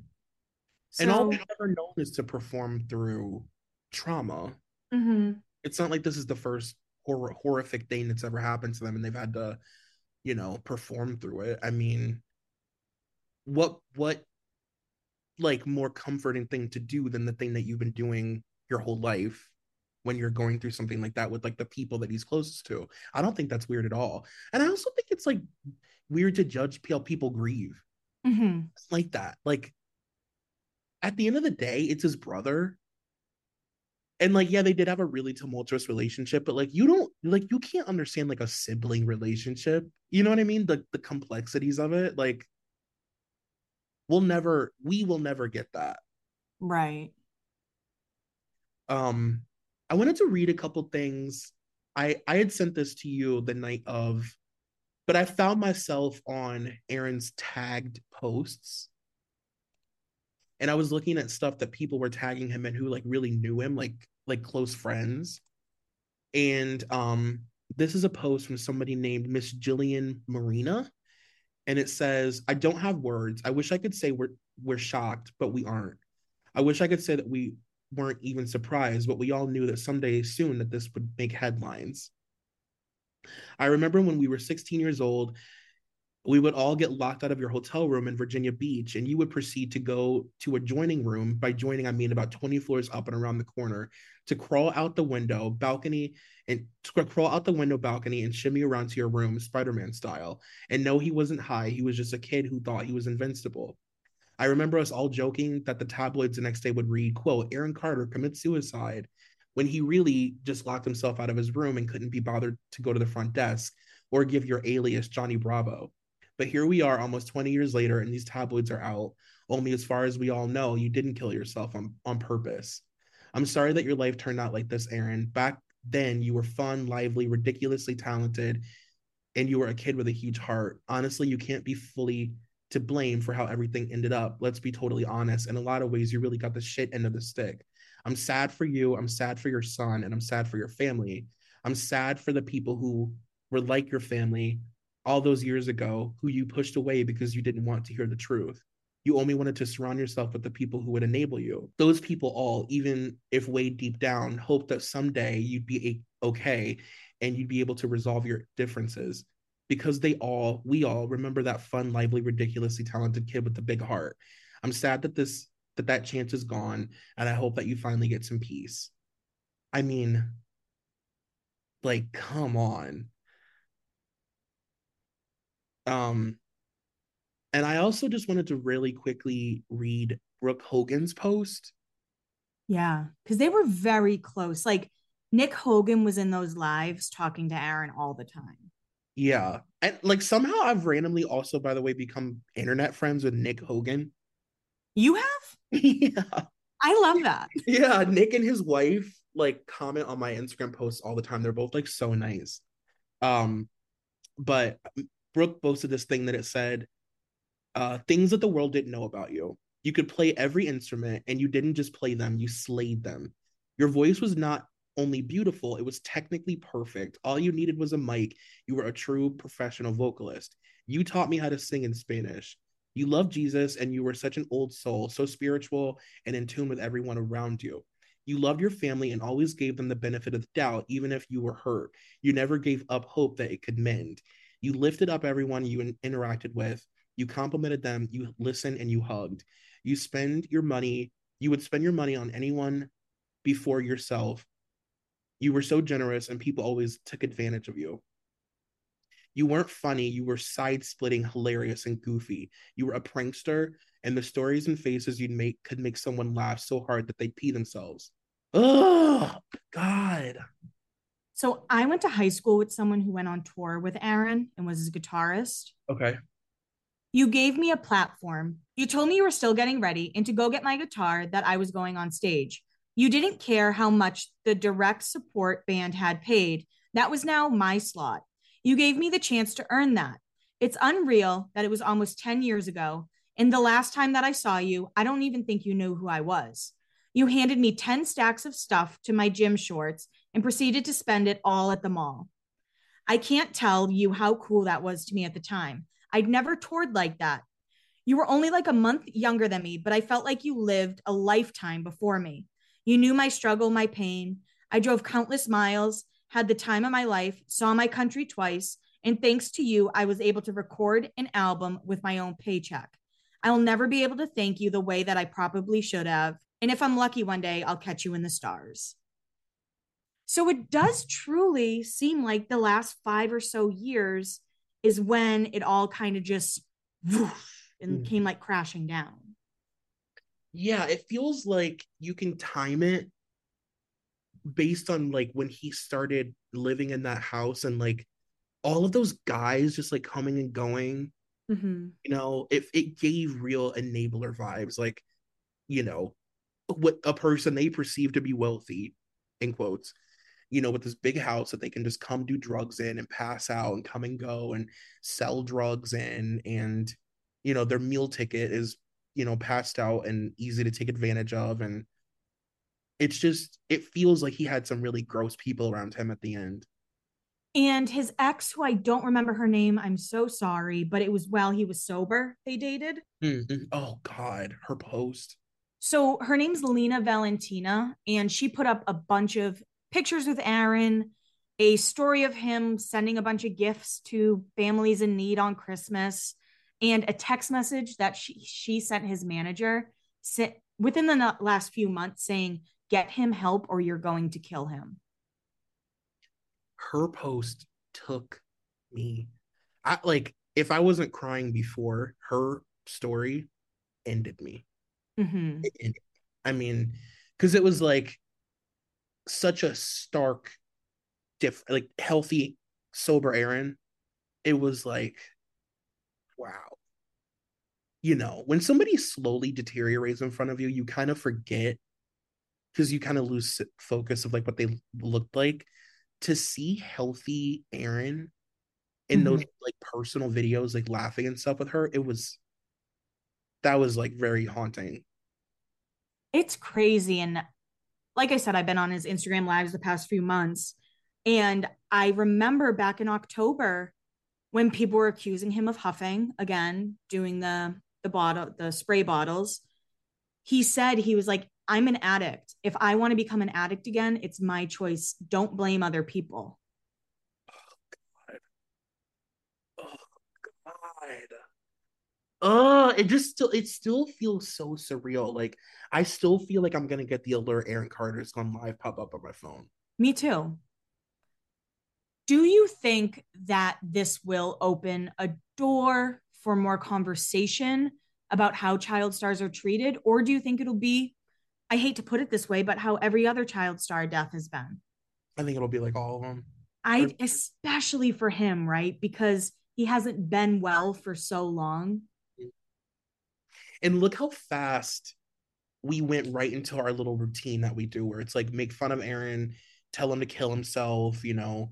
So, and all they've ever known is to perform through trauma. Mm-hmm. It's not like this is the first hor- horrific thing that's ever happened to them and they've had to, you know, perform through it. I mean, what, what, like more comforting thing to do than the thing that you've been doing your whole life when you're going through something like that with like the people that he's closest to. I don't think that's weird at all. And I also think it's like weird to judge how people grieve. Mm-hmm. Like that. Like at the end of the day, it's his brother. And like, yeah, they did have a really tumultuous relationship, but like you don't like you can't understand like a sibling relationship. You know what I mean? The the complexities of it. Like we'll never we will never get that. Right. Um I wanted to read a couple things. I I had sent this to you the night of but I found myself on Aaron's tagged posts. And I was looking at stuff that people were tagging him and who like really knew him, like like close friends. And um this is a post from somebody named Miss Jillian Marina. And it says, I don't have words. I wish I could say we're we're shocked, but we aren't. I wish I could say that we weren't even surprised, but we all knew that someday soon that this would make headlines. I remember when we were 16 years old, we would all get locked out of your hotel room in Virginia Beach, and you would proceed to go to adjoining room. By joining, I mean about 20 floors up and around the corner to crawl out the window, balcony, and crawl out the window balcony and shimmy around to your room, Spider Man style. And no, he wasn't high. He was just a kid who thought he was invincible. I remember us all joking that the tabloids the next day would read, quote, Aaron Carter commits suicide when he really just locked himself out of his room and couldn't be bothered to go to the front desk or give your alias Johnny Bravo. But here we are almost 20 years later, and these tabloids are out. Only as far as we all know, you didn't kill yourself on, on purpose. I'm sorry that your life turned out like this, Aaron. Back then, you were fun, lively, ridiculously talented, and you were a kid with a huge heart. Honestly, you can't be fully to blame for how everything ended up. Let's be totally honest. In a lot of ways, you really got the shit end of the stick. I'm sad for you. I'm sad for your son, and I'm sad for your family. I'm sad for the people who were like your family all those years ago who you pushed away because you didn't want to hear the truth. You only wanted to surround yourself with the people who would enable you. Those people all, even if way deep down, hope that someday you'd be okay and you'd be able to resolve your differences. because they all, we all remember that fun, lively, ridiculously talented kid with the big heart. I'm sad that this that that chance is gone, and I hope that you finally get some peace. I mean, like, come on. Um, and I also just wanted to really quickly read Brooke Hogan's post. Yeah, because they were very close. Like Nick Hogan was in those lives talking to Aaron all the time. Yeah. And like somehow I've randomly also, by the way, become internet friends with Nick Hogan. You have? yeah. I love that. Yeah. Nick and his wife like comment on my Instagram posts all the time. They're both like so nice. Um, but Brooke posted this thing that it said, uh, things that the world didn't know about you. You could play every instrument and you didn't just play them, you slayed them. Your voice was not only beautiful, it was technically perfect. All you needed was a mic. You were a true professional vocalist. You taught me how to sing in Spanish. You loved Jesus and you were such an old soul, so spiritual and in tune with everyone around you. You loved your family and always gave them the benefit of the doubt, even if you were hurt. You never gave up hope that it could mend. You lifted up everyone you in- interacted with. You complimented them. You listened and you hugged. You spend your money. You would spend your money on anyone before yourself. You were so generous, and people always took advantage of you. You weren't funny. You were side splitting, hilarious, and goofy. You were a prankster, and the stories and faces you'd make could make someone laugh so hard that they'd pee themselves. Oh, God. So I went to high school with someone who went on tour with Aaron and was his guitarist. Okay. You gave me a platform. You told me you were still getting ready and to go get my guitar that I was going on stage. You didn't care how much the direct support band had paid. That was now my slot. You gave me the chance to earn that. It's unreal that it was almost 10 years ago. And the last time that I saw you, I don't even think you knew who I was. You handed me 10 stacks of stuff to my gym shorts and proceeded to spend it all at the mall. I can't tell you how cool that was to me at the time. I'd never toured like that. You were only like a month younger than me, but I felt like you lived a lifetime before me. You knew my struggle, my pain. I drove countless miles, had the time of my life, saw my country twice, and thanks to you, I was able to record an album with my own paycheck. I'll never be able to thank you the way that I probably should have. And if I'm lucky one day, I'll catch you in the stars. So it does truly seem like the last five or so years is when it all kind of just whoosh, and mm. came like crashing down. Yeah, it feels like you can time it based on like when he started living in that house and like all of those guys just like coming and going. Mm-hmm. You know, if it, it gave real enabler vibes, like, you know, what a person they perceive to be wealthy, in quotes, you know, with this big house that they can just come do drugs in and pass out and come and go and sell drugs in. And, you know, their meal ticket is, you know, passed out and easy to take advantage of. And it's just, it feels like he had some really gross people around him at the end. And his ex, who I don't remember her name, I'm so sorry, but it was while he was sober they dated. Mm-hmm. Oh, God, her post. So her name's Lena Valentina, and she put up a bunch of pictures with Aaron, a story of him sending a bunch of gifts to families in need on Christmas, and a text message that she, she sent his manager within the last few months saying, Get him help or you're going to kill him. Her post took me. I like if I wasn't crying before, her story ended me. Mm-hmm. I mean, because it was like such a stark, diff like healthy, sober Aaron. It was like, wow. You know, when somebody slowly deteriorates in front of you, you kind of forget because you kind of lose focus of like what they looked like. To see healthy Aaron in mm-hmm. those like personal videos, like laughing and stuff with her, it was that was like very haunting. It's crazy. And like I said, I've been on his Instagram lives the past few months. And I remember back in October when people were accusing him of huffing again, doing the the bottle, the spray bottles. He said he was like, I'm an addict. If I want to become an addict again, it's my choice. Don't blame other people. Uh it just still it still feels so surreal. Like I still feel like I'm gonna get the alert Aaron Carter's gone live pop up on my phone. Me too. Do you think that this will open a door for more conversation about how child stars are treated? Or do you think it'll be, I hate to put it this way, but how every other child star death has been? I think it'll be like all of them. I, especially for him, right? Because he hasn't been well for so long. And look how fast we went right into our little routine that we do where it's like make fun of Aaron, tell him to kill himself, you know,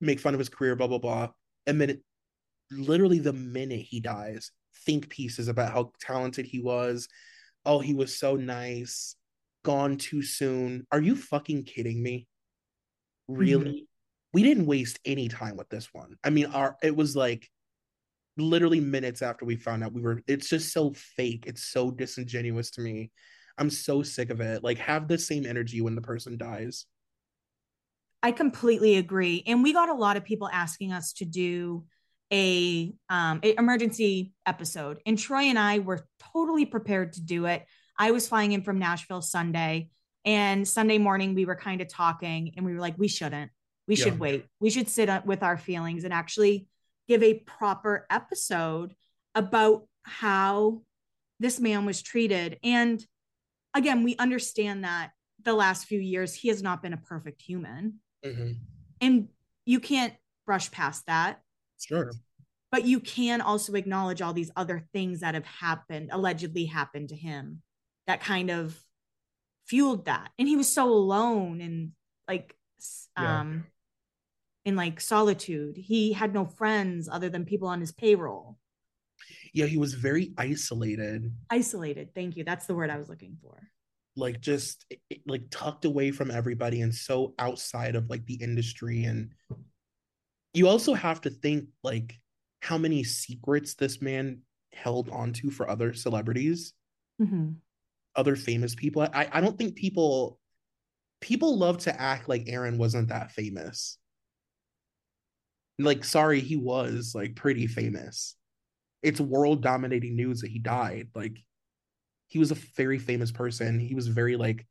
make fun of his career, blah, blah, blah. And then it, literally the minute he dies, think pieces about how talented he was. Oh, he was so nice. Gone too soon. Are you fucking kidding me? Really? Mm-hmm. We didn't waste any time with this one. I mean, our it was like literally minutes after we found out we were it's just so fake. It's so disingenuous to me. I'm so sick of it. Like have the same energy when the person dies. I completely agree. And we got a lot of people asking us to do a um a emergency episode. And troy and i were totally prepared to do it. I was flying in from nashville sunday and sunday morning we were kind of talking and we were like we shouldn't. We yeah. should wait. We should sit with our feelings and actually give a proper episode about how this man was treated. And again, we understand that the last few years he has not been a perfect human. Mm-hmm. And you can't brush past that. Sure. But you can also acknowledge all these other things that have happened, allegedly happened to him, that kind of fueled that. And he was so alone and like um in like solitude. He had no friends other than people on his payroll. Yeah, he was very isolated. Isolated. Thank you. That's the word I was looking for. Like just like tucked away from everybody and so outside of like the industry and you also have to think like how many secrets this man held onto for other celebrities mm-hmm. other famous people I, I don't think people people love to act like aaron wasn't that famous like sorry he was like pretty famous. It's world dominating news that he died. Like he was a very famous person. He was very like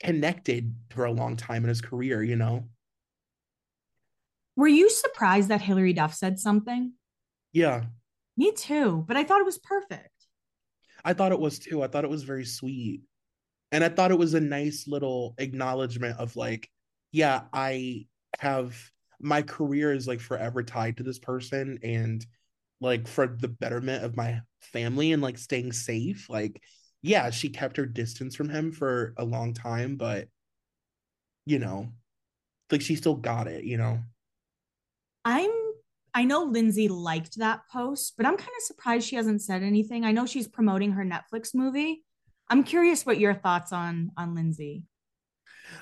connected for a long time in his career you know? Were you surprised that hilary duff said something? Yeah. Me too but i thought it was perfect. I thought it was too. I thought it was very sweet. And i thought it was a nice little acknowledgement of like yeah i have my career is like forever tied to this person and like for the betterment of my family and like staying safe like yeah she kept her distance from him for a long time but you know like she still got it you know? I'm i know lindsay liked that post but i'm kind of surprised she hasn't said anything. I know she's promoting her netflix movie. I'm curious what your thoughts on on lindsay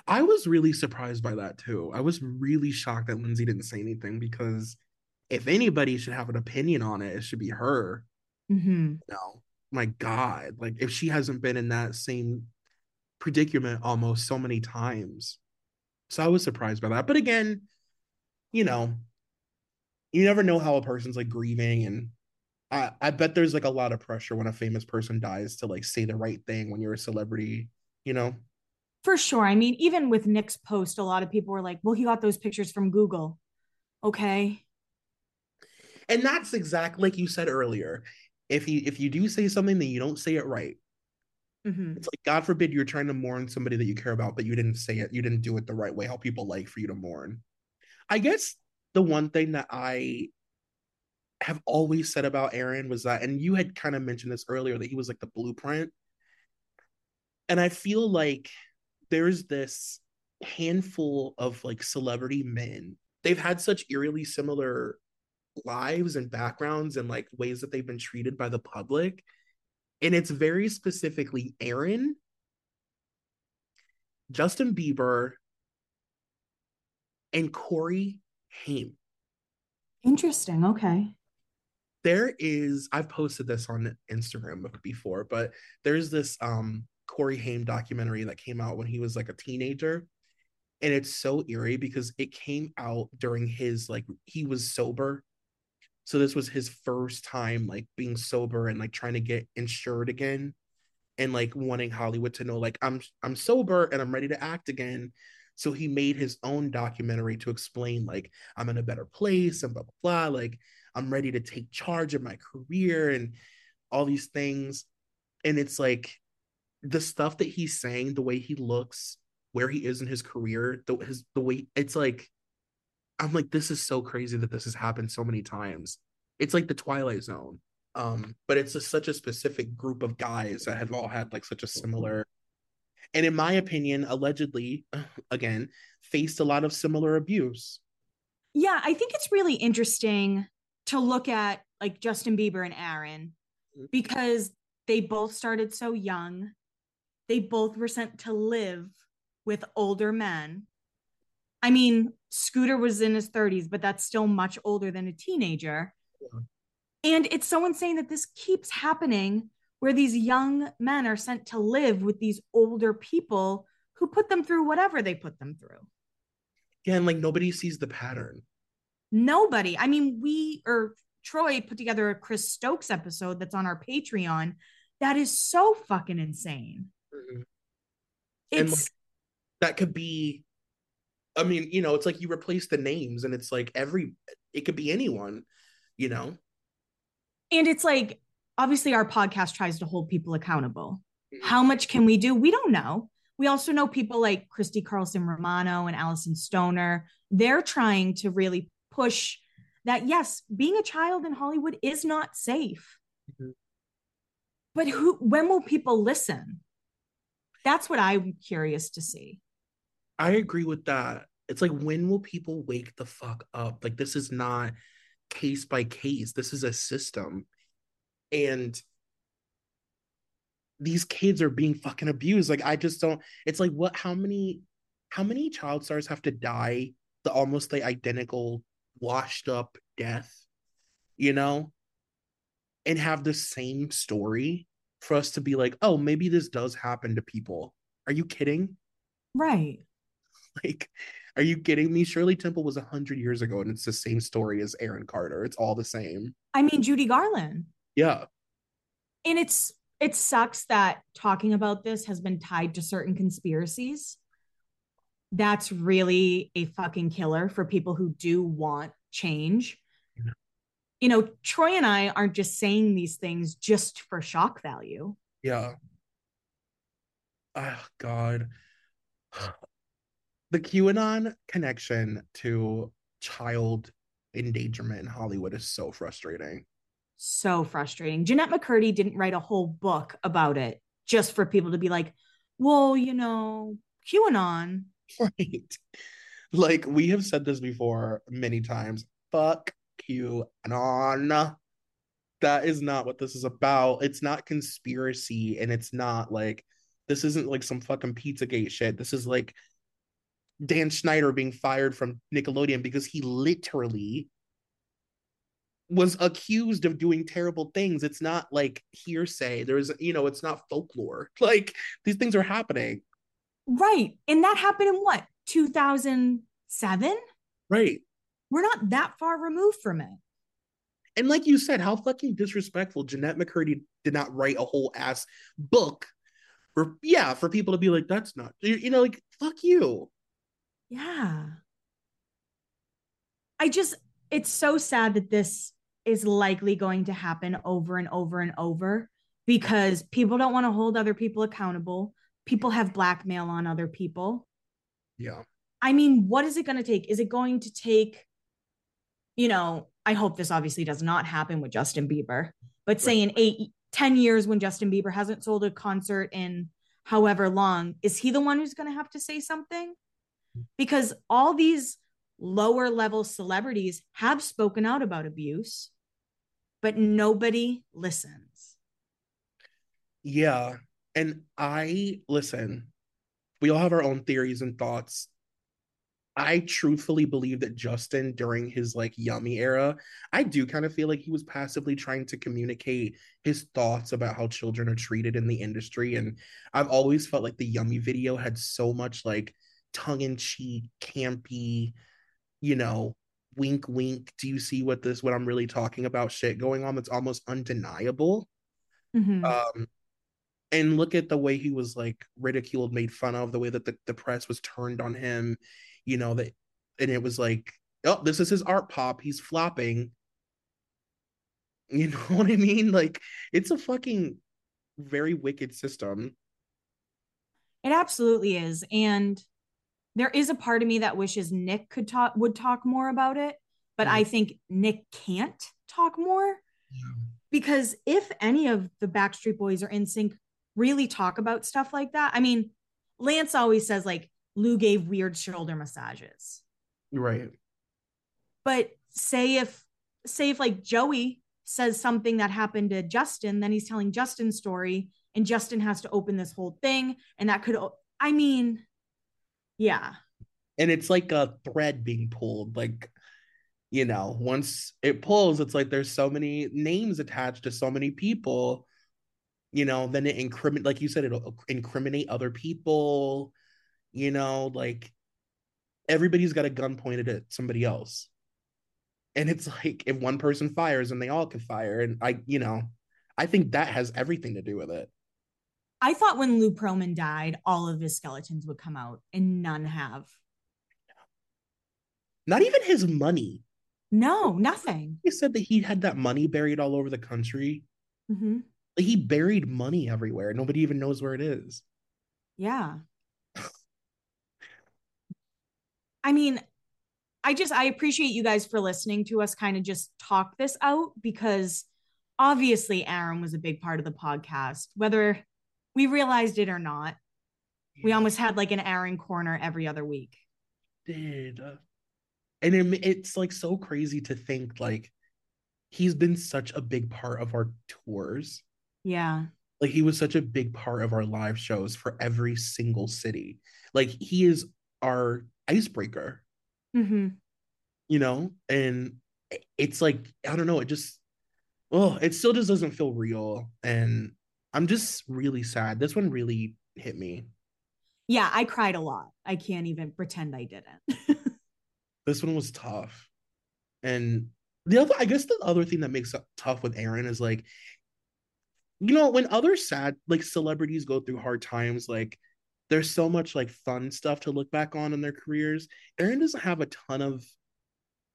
I was really surprised by that too. I was really shocked that Lindsay didn't say anything because if anybody should have an opinion on it, it should be her. Mm-hmm. No, my God, like if she hasn't been in that same predicament almost so many times. So I was surprised by that. But again, you know, you never know how a person's like grieving and I, I bet there's like a lot of pressure when a famous person dies to like say the right thing when you're a celebrity, you know? For sure. I mean, even with Nick's post, a lot of people were like, well, he got those pictures from Google. Okay. And that's exactly like you said earlier. If you if you do say something, then you don't say it right. Mm-hmm. It's like God forbid you're trying to mourn somebody that you care about, but you didn't say it, you didn't do it the right way, how people like for you to mourn. I guess the one thing that I have always said about Aaron was that, and you had kind of mentioned this earlier, that he was like the blueprint. And I feel like there's this handful of like celebrity men. They've had such eerily similar lives and backgrounds and like ways that they've been treated by the public. And it's very specifically Aaron, Justin Bieber, and Corey Haim. Interesting. Okay. There is, I've posted this on Instagram before, but there's this um Corey Haim documentary that came out when he was like a teenager. And it's so eerie because it came out during his like he was sober So this was his first time like being sober and like trying to get insured again and like wanting Hollywood to know like I'm I'm sober and I'm ready to act again. So he made his own documentary to explain like I'm in a better place and blah blah blah. Like I'm ready to take charge of my career and all these things. And it's like the stuff that he's saying, the way he looks, where he is in his career, the his the way it's like I'm like, this is so crazy that this has happened so many times. It's like the Twilight Zone. Um, but it's a, such a specific group of guys that have all had like such a similar and in my opinion, allegedly, again, faced a lot of similar abuse. Yeah, I think it's really interesting to look at like Justin Bieber and Aaron mm-hmm. because they both started so young. They both were sent to live with older men. I mean, Scooter was in his 30s, but that's still much older than a teenager. Yeah. And it's so insane that this keeps happening where these young men are sent to live with these older people who put them through whatever they put them through. Yeah, and like nobody sees the pattern. Nobody. I mean, we or Troy put together a Chris Stokes episode that's on our Patreon. That is so fucking insane. Mm-hmm. It's like, that could be I mean, you know, it's like you replace the names and it's like every it could be anyone, you know. And it's like obviously our podcast tries to hold people accountable. Mm-hmm. How much can we do? We don't know. We also know people like Christy Carlson Romano and Alyson Stoner. They're trying to really push that yes, being a child in Hollywood is not safe. Mm-hmm. But who when will people listen? That's what I'm curious to see. I agree with that. It's like when will people wake the fuck up? Like this is not case by case. This is a system and these kids are being fucking abused like i just don't it's like what how many how many child stars have to die the almost the identical washed up death you know and have the same story for us to be like oh maybe this does happen to people. Are you kidding? Right. Like are you kidding me? Shirley temple was 100 years ago and it's the same story as aaron carter. It's all the same. I mean judy garland. Yeah. And it's it sucks that talking about this has been tied to certain conspiracies. That's really a fucking killer for people who do want change. You know, Troy and I aren't just saying these things just for shock value. Yeah. Oh God. The QAnon connection to child endangerment in Hollywood is so frustrating so frustrating. Jennette McCurdy didn't write a whole book about it just for people to be like, well, you know, QAnon. Right. Like we have said this before many times. Fuck QAnon. On that is not what this is about. It's not conspiracy and it's not like this isn't like some fucking Pizzagate shit. This is like Dan Schneider being fired from Nickelodeon because he literally was accused of doing terrible things. It's not like hearsay. There's, you know, it's not folklore. Like these things are happening. Right. And that happened in what, 2007? Right. We're not that far removed from it. And like you said, how fucking disrespectful. Jennette McCurdy did not write a whole ass book for, yeah, for people to be like, that's not, you know, like, fuck you. Yeah. I just, it's so sad that this is likely going to happen over and over and over because people don't want to hold other people accountable. People have blackmail on other people. Yeah. I mean, what is it going to take? Is it going to take, you know, I hope this obviously does not happen with Justin Bieber, but say in eight, 10 years when Justin Bieber hasn't sold a concert in however long, is he the one who's going to have to say something? Because all these lower level celebrities have spoken out about abuse, but nobody listens. Yeah. And I listen, we all have our own theories and thoughts. I truthfully believe that Justin, during his like yummy era, I do kind of feel like he was passively trying to communicate his thoughts about how children are treated in the industry. And I've always felt like the yummy video had so much like tongue in cheek, campy, you know, wink wink do you see what this what i'm really talking about shit going on that's almost undeniable Mhm. um and look at the way he was like ridiculed made fun of the way that the, the press was turned on him you know that and it was like oh this is his art pop he's flopping you know what i mean like it's a fucking very wicked system It absolutely is. And there is a part of me that wishes Nick could talk would talk more about it, but. I think Nick can't talk more because if any of the Backstreet Boys or NSYNC really talk about stuff like that, I mean, Lance always says like Lou gave weird shoulder massages. right But say if say if like Joey says something that happened to Justin, then he's telling Justin's story and Justin has to open this whole thing and that could I mean, yeah. and it's like a thread being pulled like you know once it pulls it's like there's so many names attached to so many people you know then it incriminate like you said it'll incriminate other people you know like everybody's got a gun pointed at somebody else. And it's like if one person fires and they all can fire. And i you know i think that has everything to do with it. I thought when Lou Pearlman died, all of his skeletons would come out, and none have. not even his money. No, nothing. he said that he had that money buried all over the country. Hmm like he buried money everywhere. Nobody even knows where it is. Yeah. I mean, I just I appreciate you guys for listening to us kind of just talk this out because obviously Aaron was a big part of the podcast, whether we realized it or not. We almost had like an Aaron corner every other week. did uh, and it, it's like so crazy to think like he's been such a big part of our tours Yeah. like he was such a big part of our live shows for every single city like he is our icebreaker hmm you know? And it's like i don't know it just oh it still just doesn't feel real. And i'm just really sad. This one really hit me. Yeah, I cried a lot. I can't even pretend I didn't. this one was tough. And the other i guess the other thing that makes it tough with aaron is like you know when other sad like celebrities go through hard times like there's so much like fun stuff to look back on in their careers. Aaron doesn't have a ton of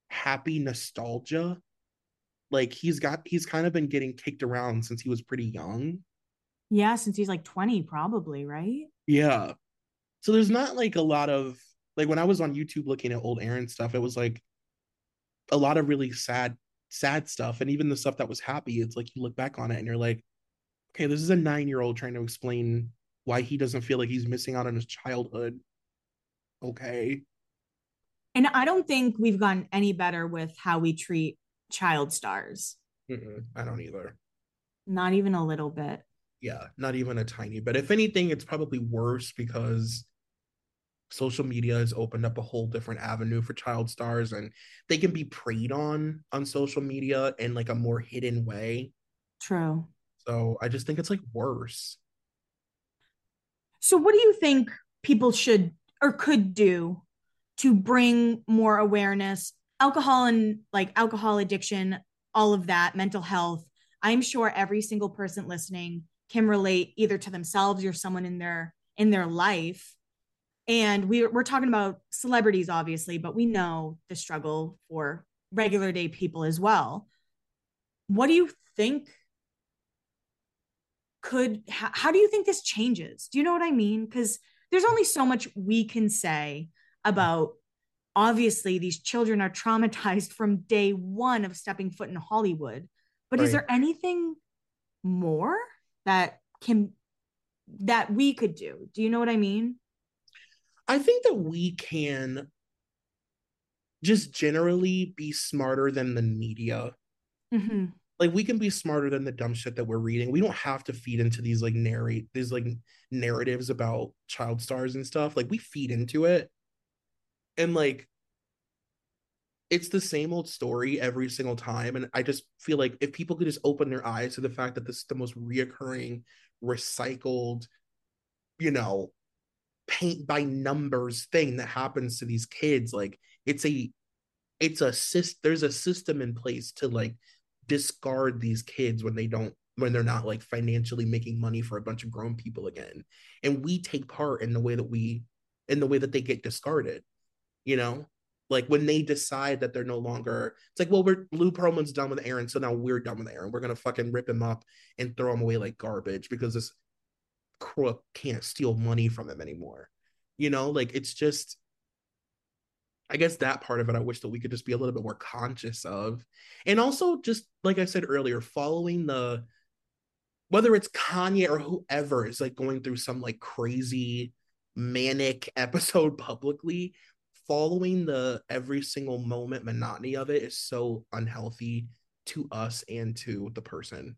happy nostalgia. Like he's got he's kind of been getting kicked around since he was pretty young. Yeah, since he's like 20, probably, right? yeah. So there's not like a lot of like when i was on youtube looking at old aaron stuff it was like a lot of really sad sad stuff. And even the stuff that was happy it's like you look back on it and you're like okay this is a nine year old trying to explain why he doesn't feel like he's missing out on his childhood okay And I don't think we've gotten any better with how we treat child stars. Mm-mm, i don't either Not even a little bit. yeah not even a tiny bit But if anything it's probably worse because social media has opened up a whole different avenue for child stars and they can be preyed on on social media in like a more hidden way True. so i just think it's like worse So, what do you think people should or could do to bring more awareness? Alcohol and like alcohol addiction, all of that, mental health. I'm sure every single person listening can relate either to themselves or someone in their in their life. And we, we're talking about celebrities, obviously, but we know the struggle for regular day people as well. What do you think could how, how do you think this changes? Do you know what i mean? Because there's only so much we can say about obviously these children are traumatized from day one of stepping foot in hollywood but is there anything more that can that we could do? Do you know what i mean? I think that we can just generally be smarter than the media. Mm-hmm. Like we can be smarter than the dumb shit that we're reading. We don't have to feed into these like narrate these like narratives about child stars and stuff. Like we feed into it. And like it's the same old story every single time. And I just feel like if people could just open their eyes to the fact that this is the most reoccurring, recycled, you know, paint by numbers thing that happens to these kids, like it's a it's a system there's a system in place to like discard these kids when they don't when they're not like financially making money for a bunch of grown people again. And we take part in the way that we in the way that they get discarded you know? Like when they decide that they're no longer it's like well we're lou pearlman's done with aaron so now we're done with aaron. We're gonna fucking rip him up and throw him away like garbage because this crook can't steal money from him anymore. You know like it's just I guess that part of it I wish that we could just be a little bit more conscious of. And also just like I said earlier, following the whether it's Kanye or whoever is like going through some like crazy manic episode publicly, following the every single moment monotony of it is so unhealthy to us and to the person.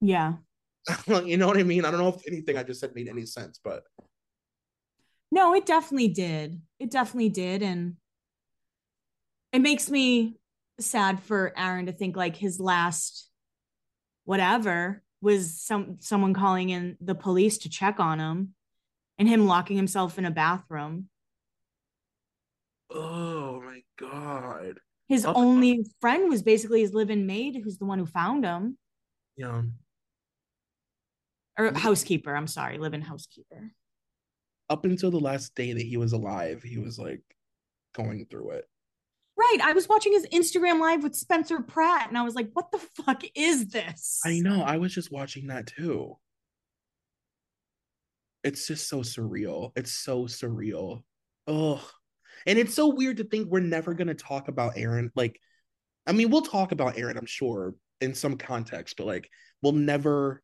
Yeah. you know what I mean? I don't know if anything I just said made any sense, but no, it definitely did. It definitely did. And it makes me sad for Aaron to think like his last whatever was some someone calling in the police to check on him and him locking himself in a bathroom. Oh my god. His oh, only friend was basically his live-in maid who's the one who found him. Yeah. Or housekeeper, I'm sorry, live-in housekeeper up until the last day that he was alive, he was like going through it. Right. I was watching his Instagram live with Spencer Pratt and I was like, what the fuck is this? I know. I was just watching that too. It's just so surreal. It's so surreal. Oh. And it's so weird to think we're never going to talk about Aaron. Like, I mean, we'll talk about Aaron, I'm sure, in some context, but like, we'll never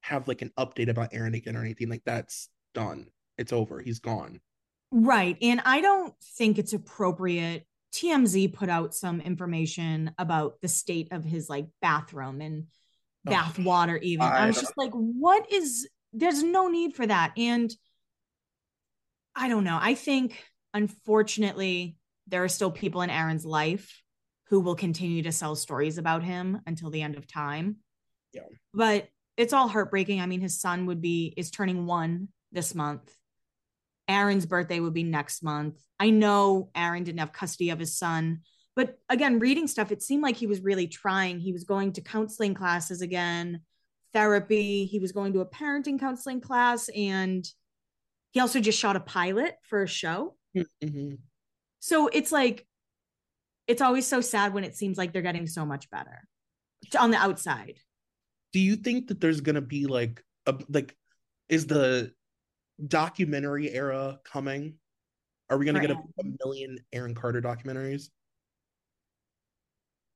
have like an update about Aaron again or anything like that's done it's over. He's gone. Right. And I don't think it's appropriate. TMZ put out some information about the state of his like bathroom and bath oh, water, even. I, I was just like, what is there's no need for that. And I don't know. I think unfortunately, there are still people in Aaron's life who will continue to sell stories about him until the end of time. Yeah. But it's all heartbreaking. I mean, his son would be is turning one this month. Aaron's birthday would be next month. I know Aaron didn't have custody of his son, but again, reading stuff, it seemed like he was really trying. He was going to counseling classes again, therapy. He was going to a parenting counseling class, and he also just shot a pilot for a show. Mm-hmm. So it's like, it's always so sad when it seems like they're getting so much better on the outside. Do you think that there's going to be like a like is the documentary era coming? Are we going to get a, a million Aaron Carter documentaries?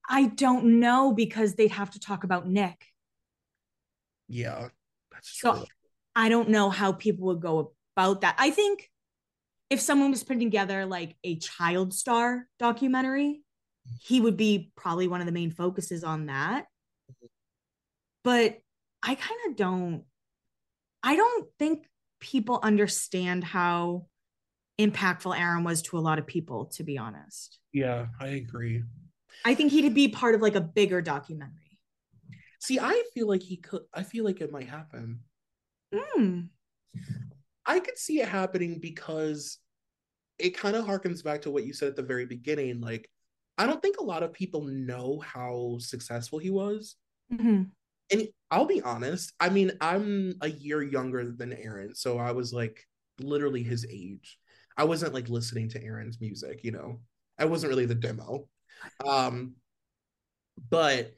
I don't know because they'd have to talk about Nick. Yeah, that's true. So I don't know how people would go about that. I think if someone was putting together like a child star documentary, he would be probably one of the main focuses on that. Mm-hmm. But I kind of don't I don't think people understand how impactful Aaron was to a lot of people, to be honest. Yeah, I agree. I think he'd be part of like a bigger documentary. See, I feel like he could, I feel like it might happen. Mm. I could see it happening because it kind of harkens back to what you said at the very beginning. Like, I don't think a lot of people know how successful he was. Mm-hmm and I'll be honest, I mean, I'm a year younger than Aaron, so I was like literally his age. I wasn't like listening to Aaron's music, you know. I wasn't really the demo. Um but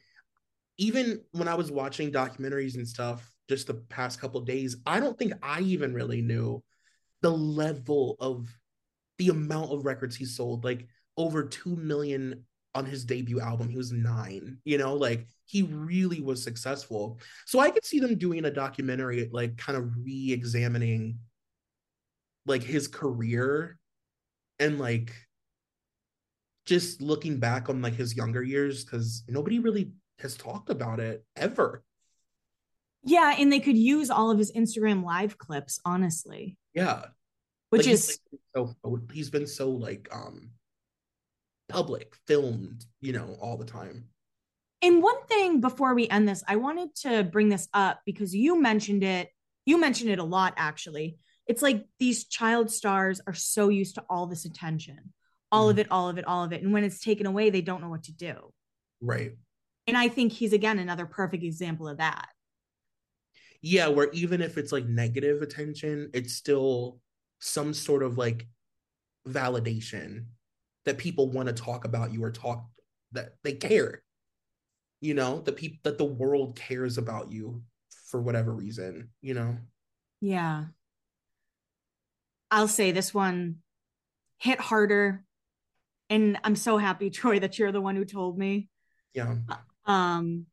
even when I was watching documentaries and stuff just the past couple days, I don't think I even really knew the level of the amount of records he sold, like over 2 million on his debut album. He was 9, you know, like he really was successful. So I could see them doing a documentary, like kind of re-examining like his career and like just looking back on like his younger years because nobody really has talked about it ever. Yeah, and they could use all of his Instagram live clips, honestly. Yeah. Which like, is he's, like, so he's been so like um public, filmed, you know, all the time. And one thing before we end this, I wanted to bring this up because you mentioned it. You mentioned it a lot, actually. It's like these child stars are so used to all this attention, all Mhm. of it, all of it, all of it. And when it's taken away, they don't know what to do. Right. And I think he's again another perfect example of that. Yeah, where even if it's like negative attention, it's still some sort of like validation that people want to talk about you or talk that they care. You know, that people that the world cares about you for whatever reason, you know. Yeah. I'll say this one hit harder. And I'm so happy, Troy, that you're the one who told me. Yeah. Um,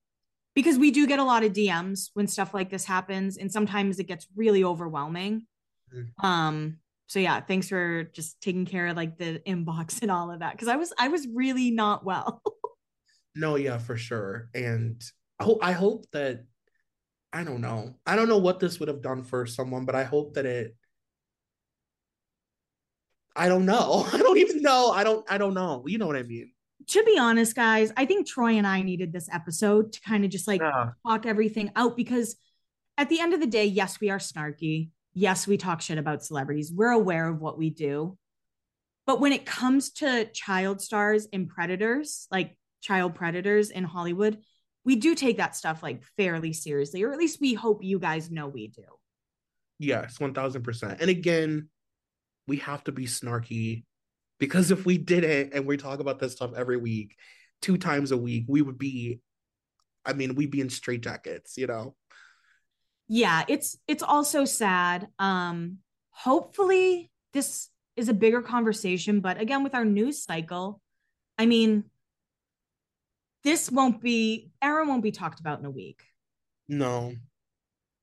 because we do get a lot of DMs when stuff like this happens, and sometimes it gets really overwhelming. Mhm. Um, so yeah, thanks for just taking care of like the inbox and all of that. Cause I was I was really not well. No, yeah, for sure. And I hope I hope that I don't know. I don't know what this would have done for someone, but I hope that it I don't know. I don't even know. I don't I don't know. You know what I mean? to be honest, guys, I think Troy and I needed this episode to kind of just like Yeah. talk everything out because at the end of the day, yes, we are snarky. Yes, we talk shit about celebrities. We're aware of what we do. But when it comes to child stars and predators, like child predators in Hollywood, we do take that stuff like fairly seriously, or at least we hope you guys know we do. Yes, 1000%. And again, we have to be snarky because if we didn't and we talk about this stuff every week, two times a week, we would be I mean, we'd be in straitjackets, you know. yeah it's it's also sad um hopefully this is a bigger conversation but again with our news cycle i mean this won't be aaron won't be talked about in a week No.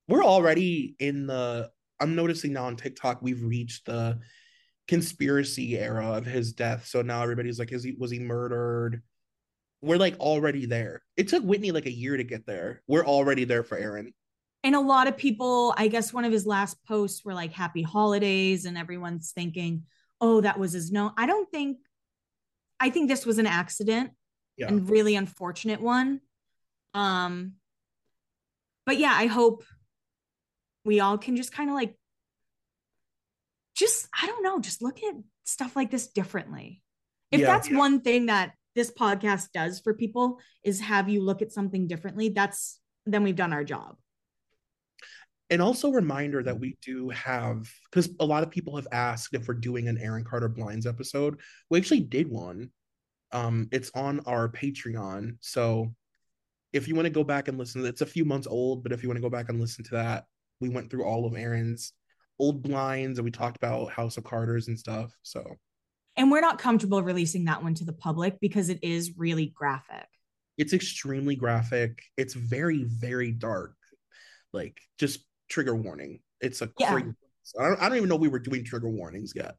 We're already in the I'm noticing now on TikTok we've reached the conspiracy era of his death. So now everybody's like, is he was he murdered? We're like already there. It took Whitney like a year to get there. We're already there for Aaron. and a lot of people i guess one of his last posts were like happy holidays and everyone's thinking oh that was his no i don't think i think this was an accident Yeah. and really unfortunate one um but yeah i hope we all can just kind of like just i don't know just look at stuff like this differently if Yeah. that's one thing that this podcast does for people is have you look at something differently that's then we've done our job And also reminder that we do have because a lot of people have asked if we're doing an Aaron Carter Blinds episode. We actually did one. Um, it's on our Patreon. So if you want to go back and listen, it's a few months old, but if you want to go back and listen to that, we went through all of Aaron's old blinds and we talked about House of Carters and stuff. So and we're not comfortable releasing that one to the public because it is really graphic it's extremely graphic. It's very, very dark. Like just trigger warning. It's a Yeah. crazy. I don't, I don't even know we were doing trigger warnings yet.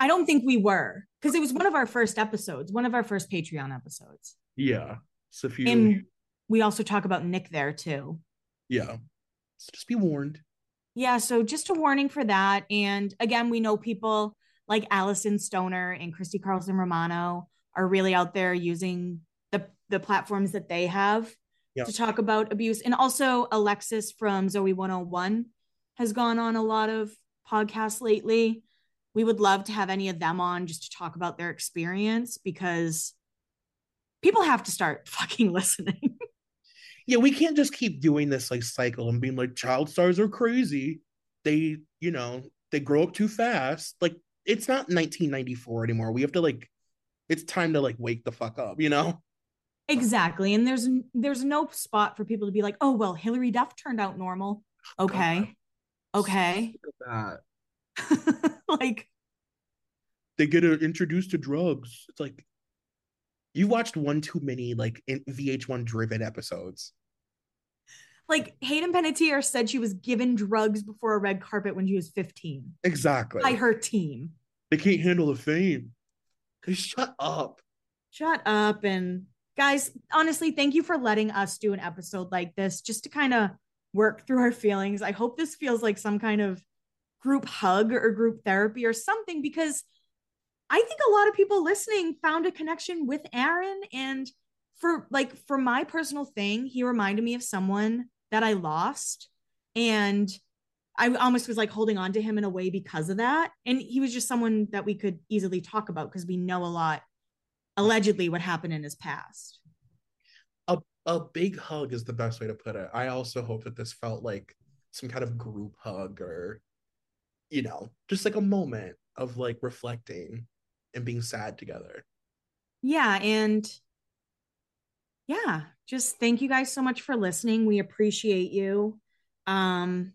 I don't think we were because it was one of our first episodes one of our first patreon episodes Yeah. So if you, and we also talk about nick there too yeah, so just be warned. Yeah, so just a warning for that. And again, we know people like Alyson Stoner and Christy Carlson Romano are really out there using the the platforms that they have Yeah. to talk about abuse. And also Alexis from Zoey 101 has gone on a lot of podcasts lately. We would love to have any of them on just to talk about their experience because people have to start fucking listening. Yeah, we can't just keep doing this like cycle and being like child stars are crazy. They, you know, they grow up too fast. Like it's not 1994 anymore. We have to like, it's time to like wake the fuck up, you know? Exactly. And there's there's no spot for people to be like, "Oh, well, Hilary Duff turned out normal." Okay. Okay. Like They get uh, introduced to drugs. It's like you watched one too many like in VH1 driven episodes. like Hayden Panettiere said she was given drugs before a red carpet when she was 15 Exactly. by her team. They can't handle the fame. Hey, shut up. Shut up and guys, honestly, thank you for letting us do an episode like this just to kind of work through our feelings. I hope this feels like some kind of group hug or group therapy or something because I think a lot of people listening found a connection with Aaron and for like for my personal thing, he reminded me of someone that I lost and I almost was like holding on to him in a way because of that. And he was just someone that we could easily talk about because we know a lot allegedly what happened in his past. A a big hug is the best way to put it. I also hope that this felt like some kind of group hug or you know, just like a moment of like reflecting and being sad together. Yeah, and yeah, just thank you guys so much for listening. We appreciate you. Um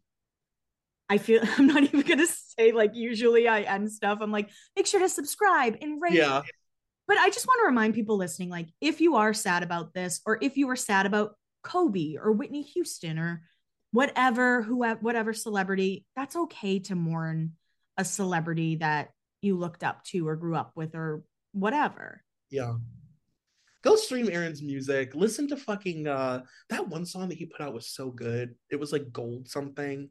I feel I'm not even gonna say like usually I end stuff. I'm like, make sure to subscribe and rate. Yeah. But I just want to remind people listening, like, if you are sad about this, or if you were sad about Kobe or Whitney Houston or whatever, whoever, whatever celebrity, that's okay to mourn a celebrity that you looked up to or grew up with or whatever. Yeah. Go stream Aaron's music. Listen to fucking uh that one song that he put out was so good. It was like gold something.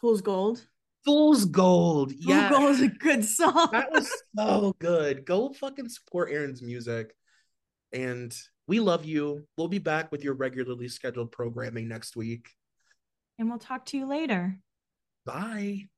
Fool's Gold. Fool's Gold. Yeah. Fool's Gold is a good song. that was so good. Go fucking support Aaron's music. And we love you. We'll be back with your regularly scheduled programming next week. And we'll talk to you later. Bye.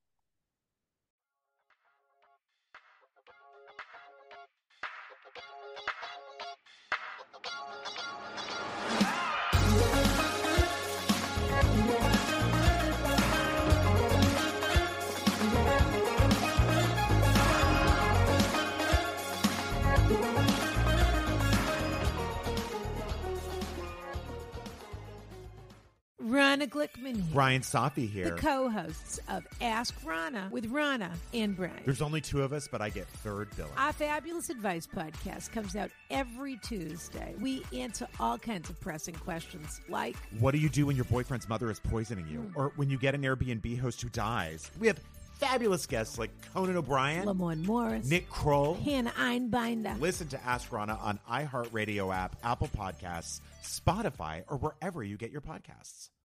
Rana Glickman here. Brian Safi here. The co hosts of Ask Rana with Rana and Brian. There's only two of us, but I get third billing. Our Fabulous Advice podcast comes out every Tuesday. We answer all kinds of pressing questions like What do you do when your boyfriend's mother is poisoning you? Mm. Or when you get an Airbnb host who dies? We have fabulous guests like Conan O'Brien, Lamorne Morris, Nick Kroll, Hannah Einbinder. Listen to Ask Rana on iHeartRadio app, Apple Podcasts, Spotify, or wherever you get your podcasts.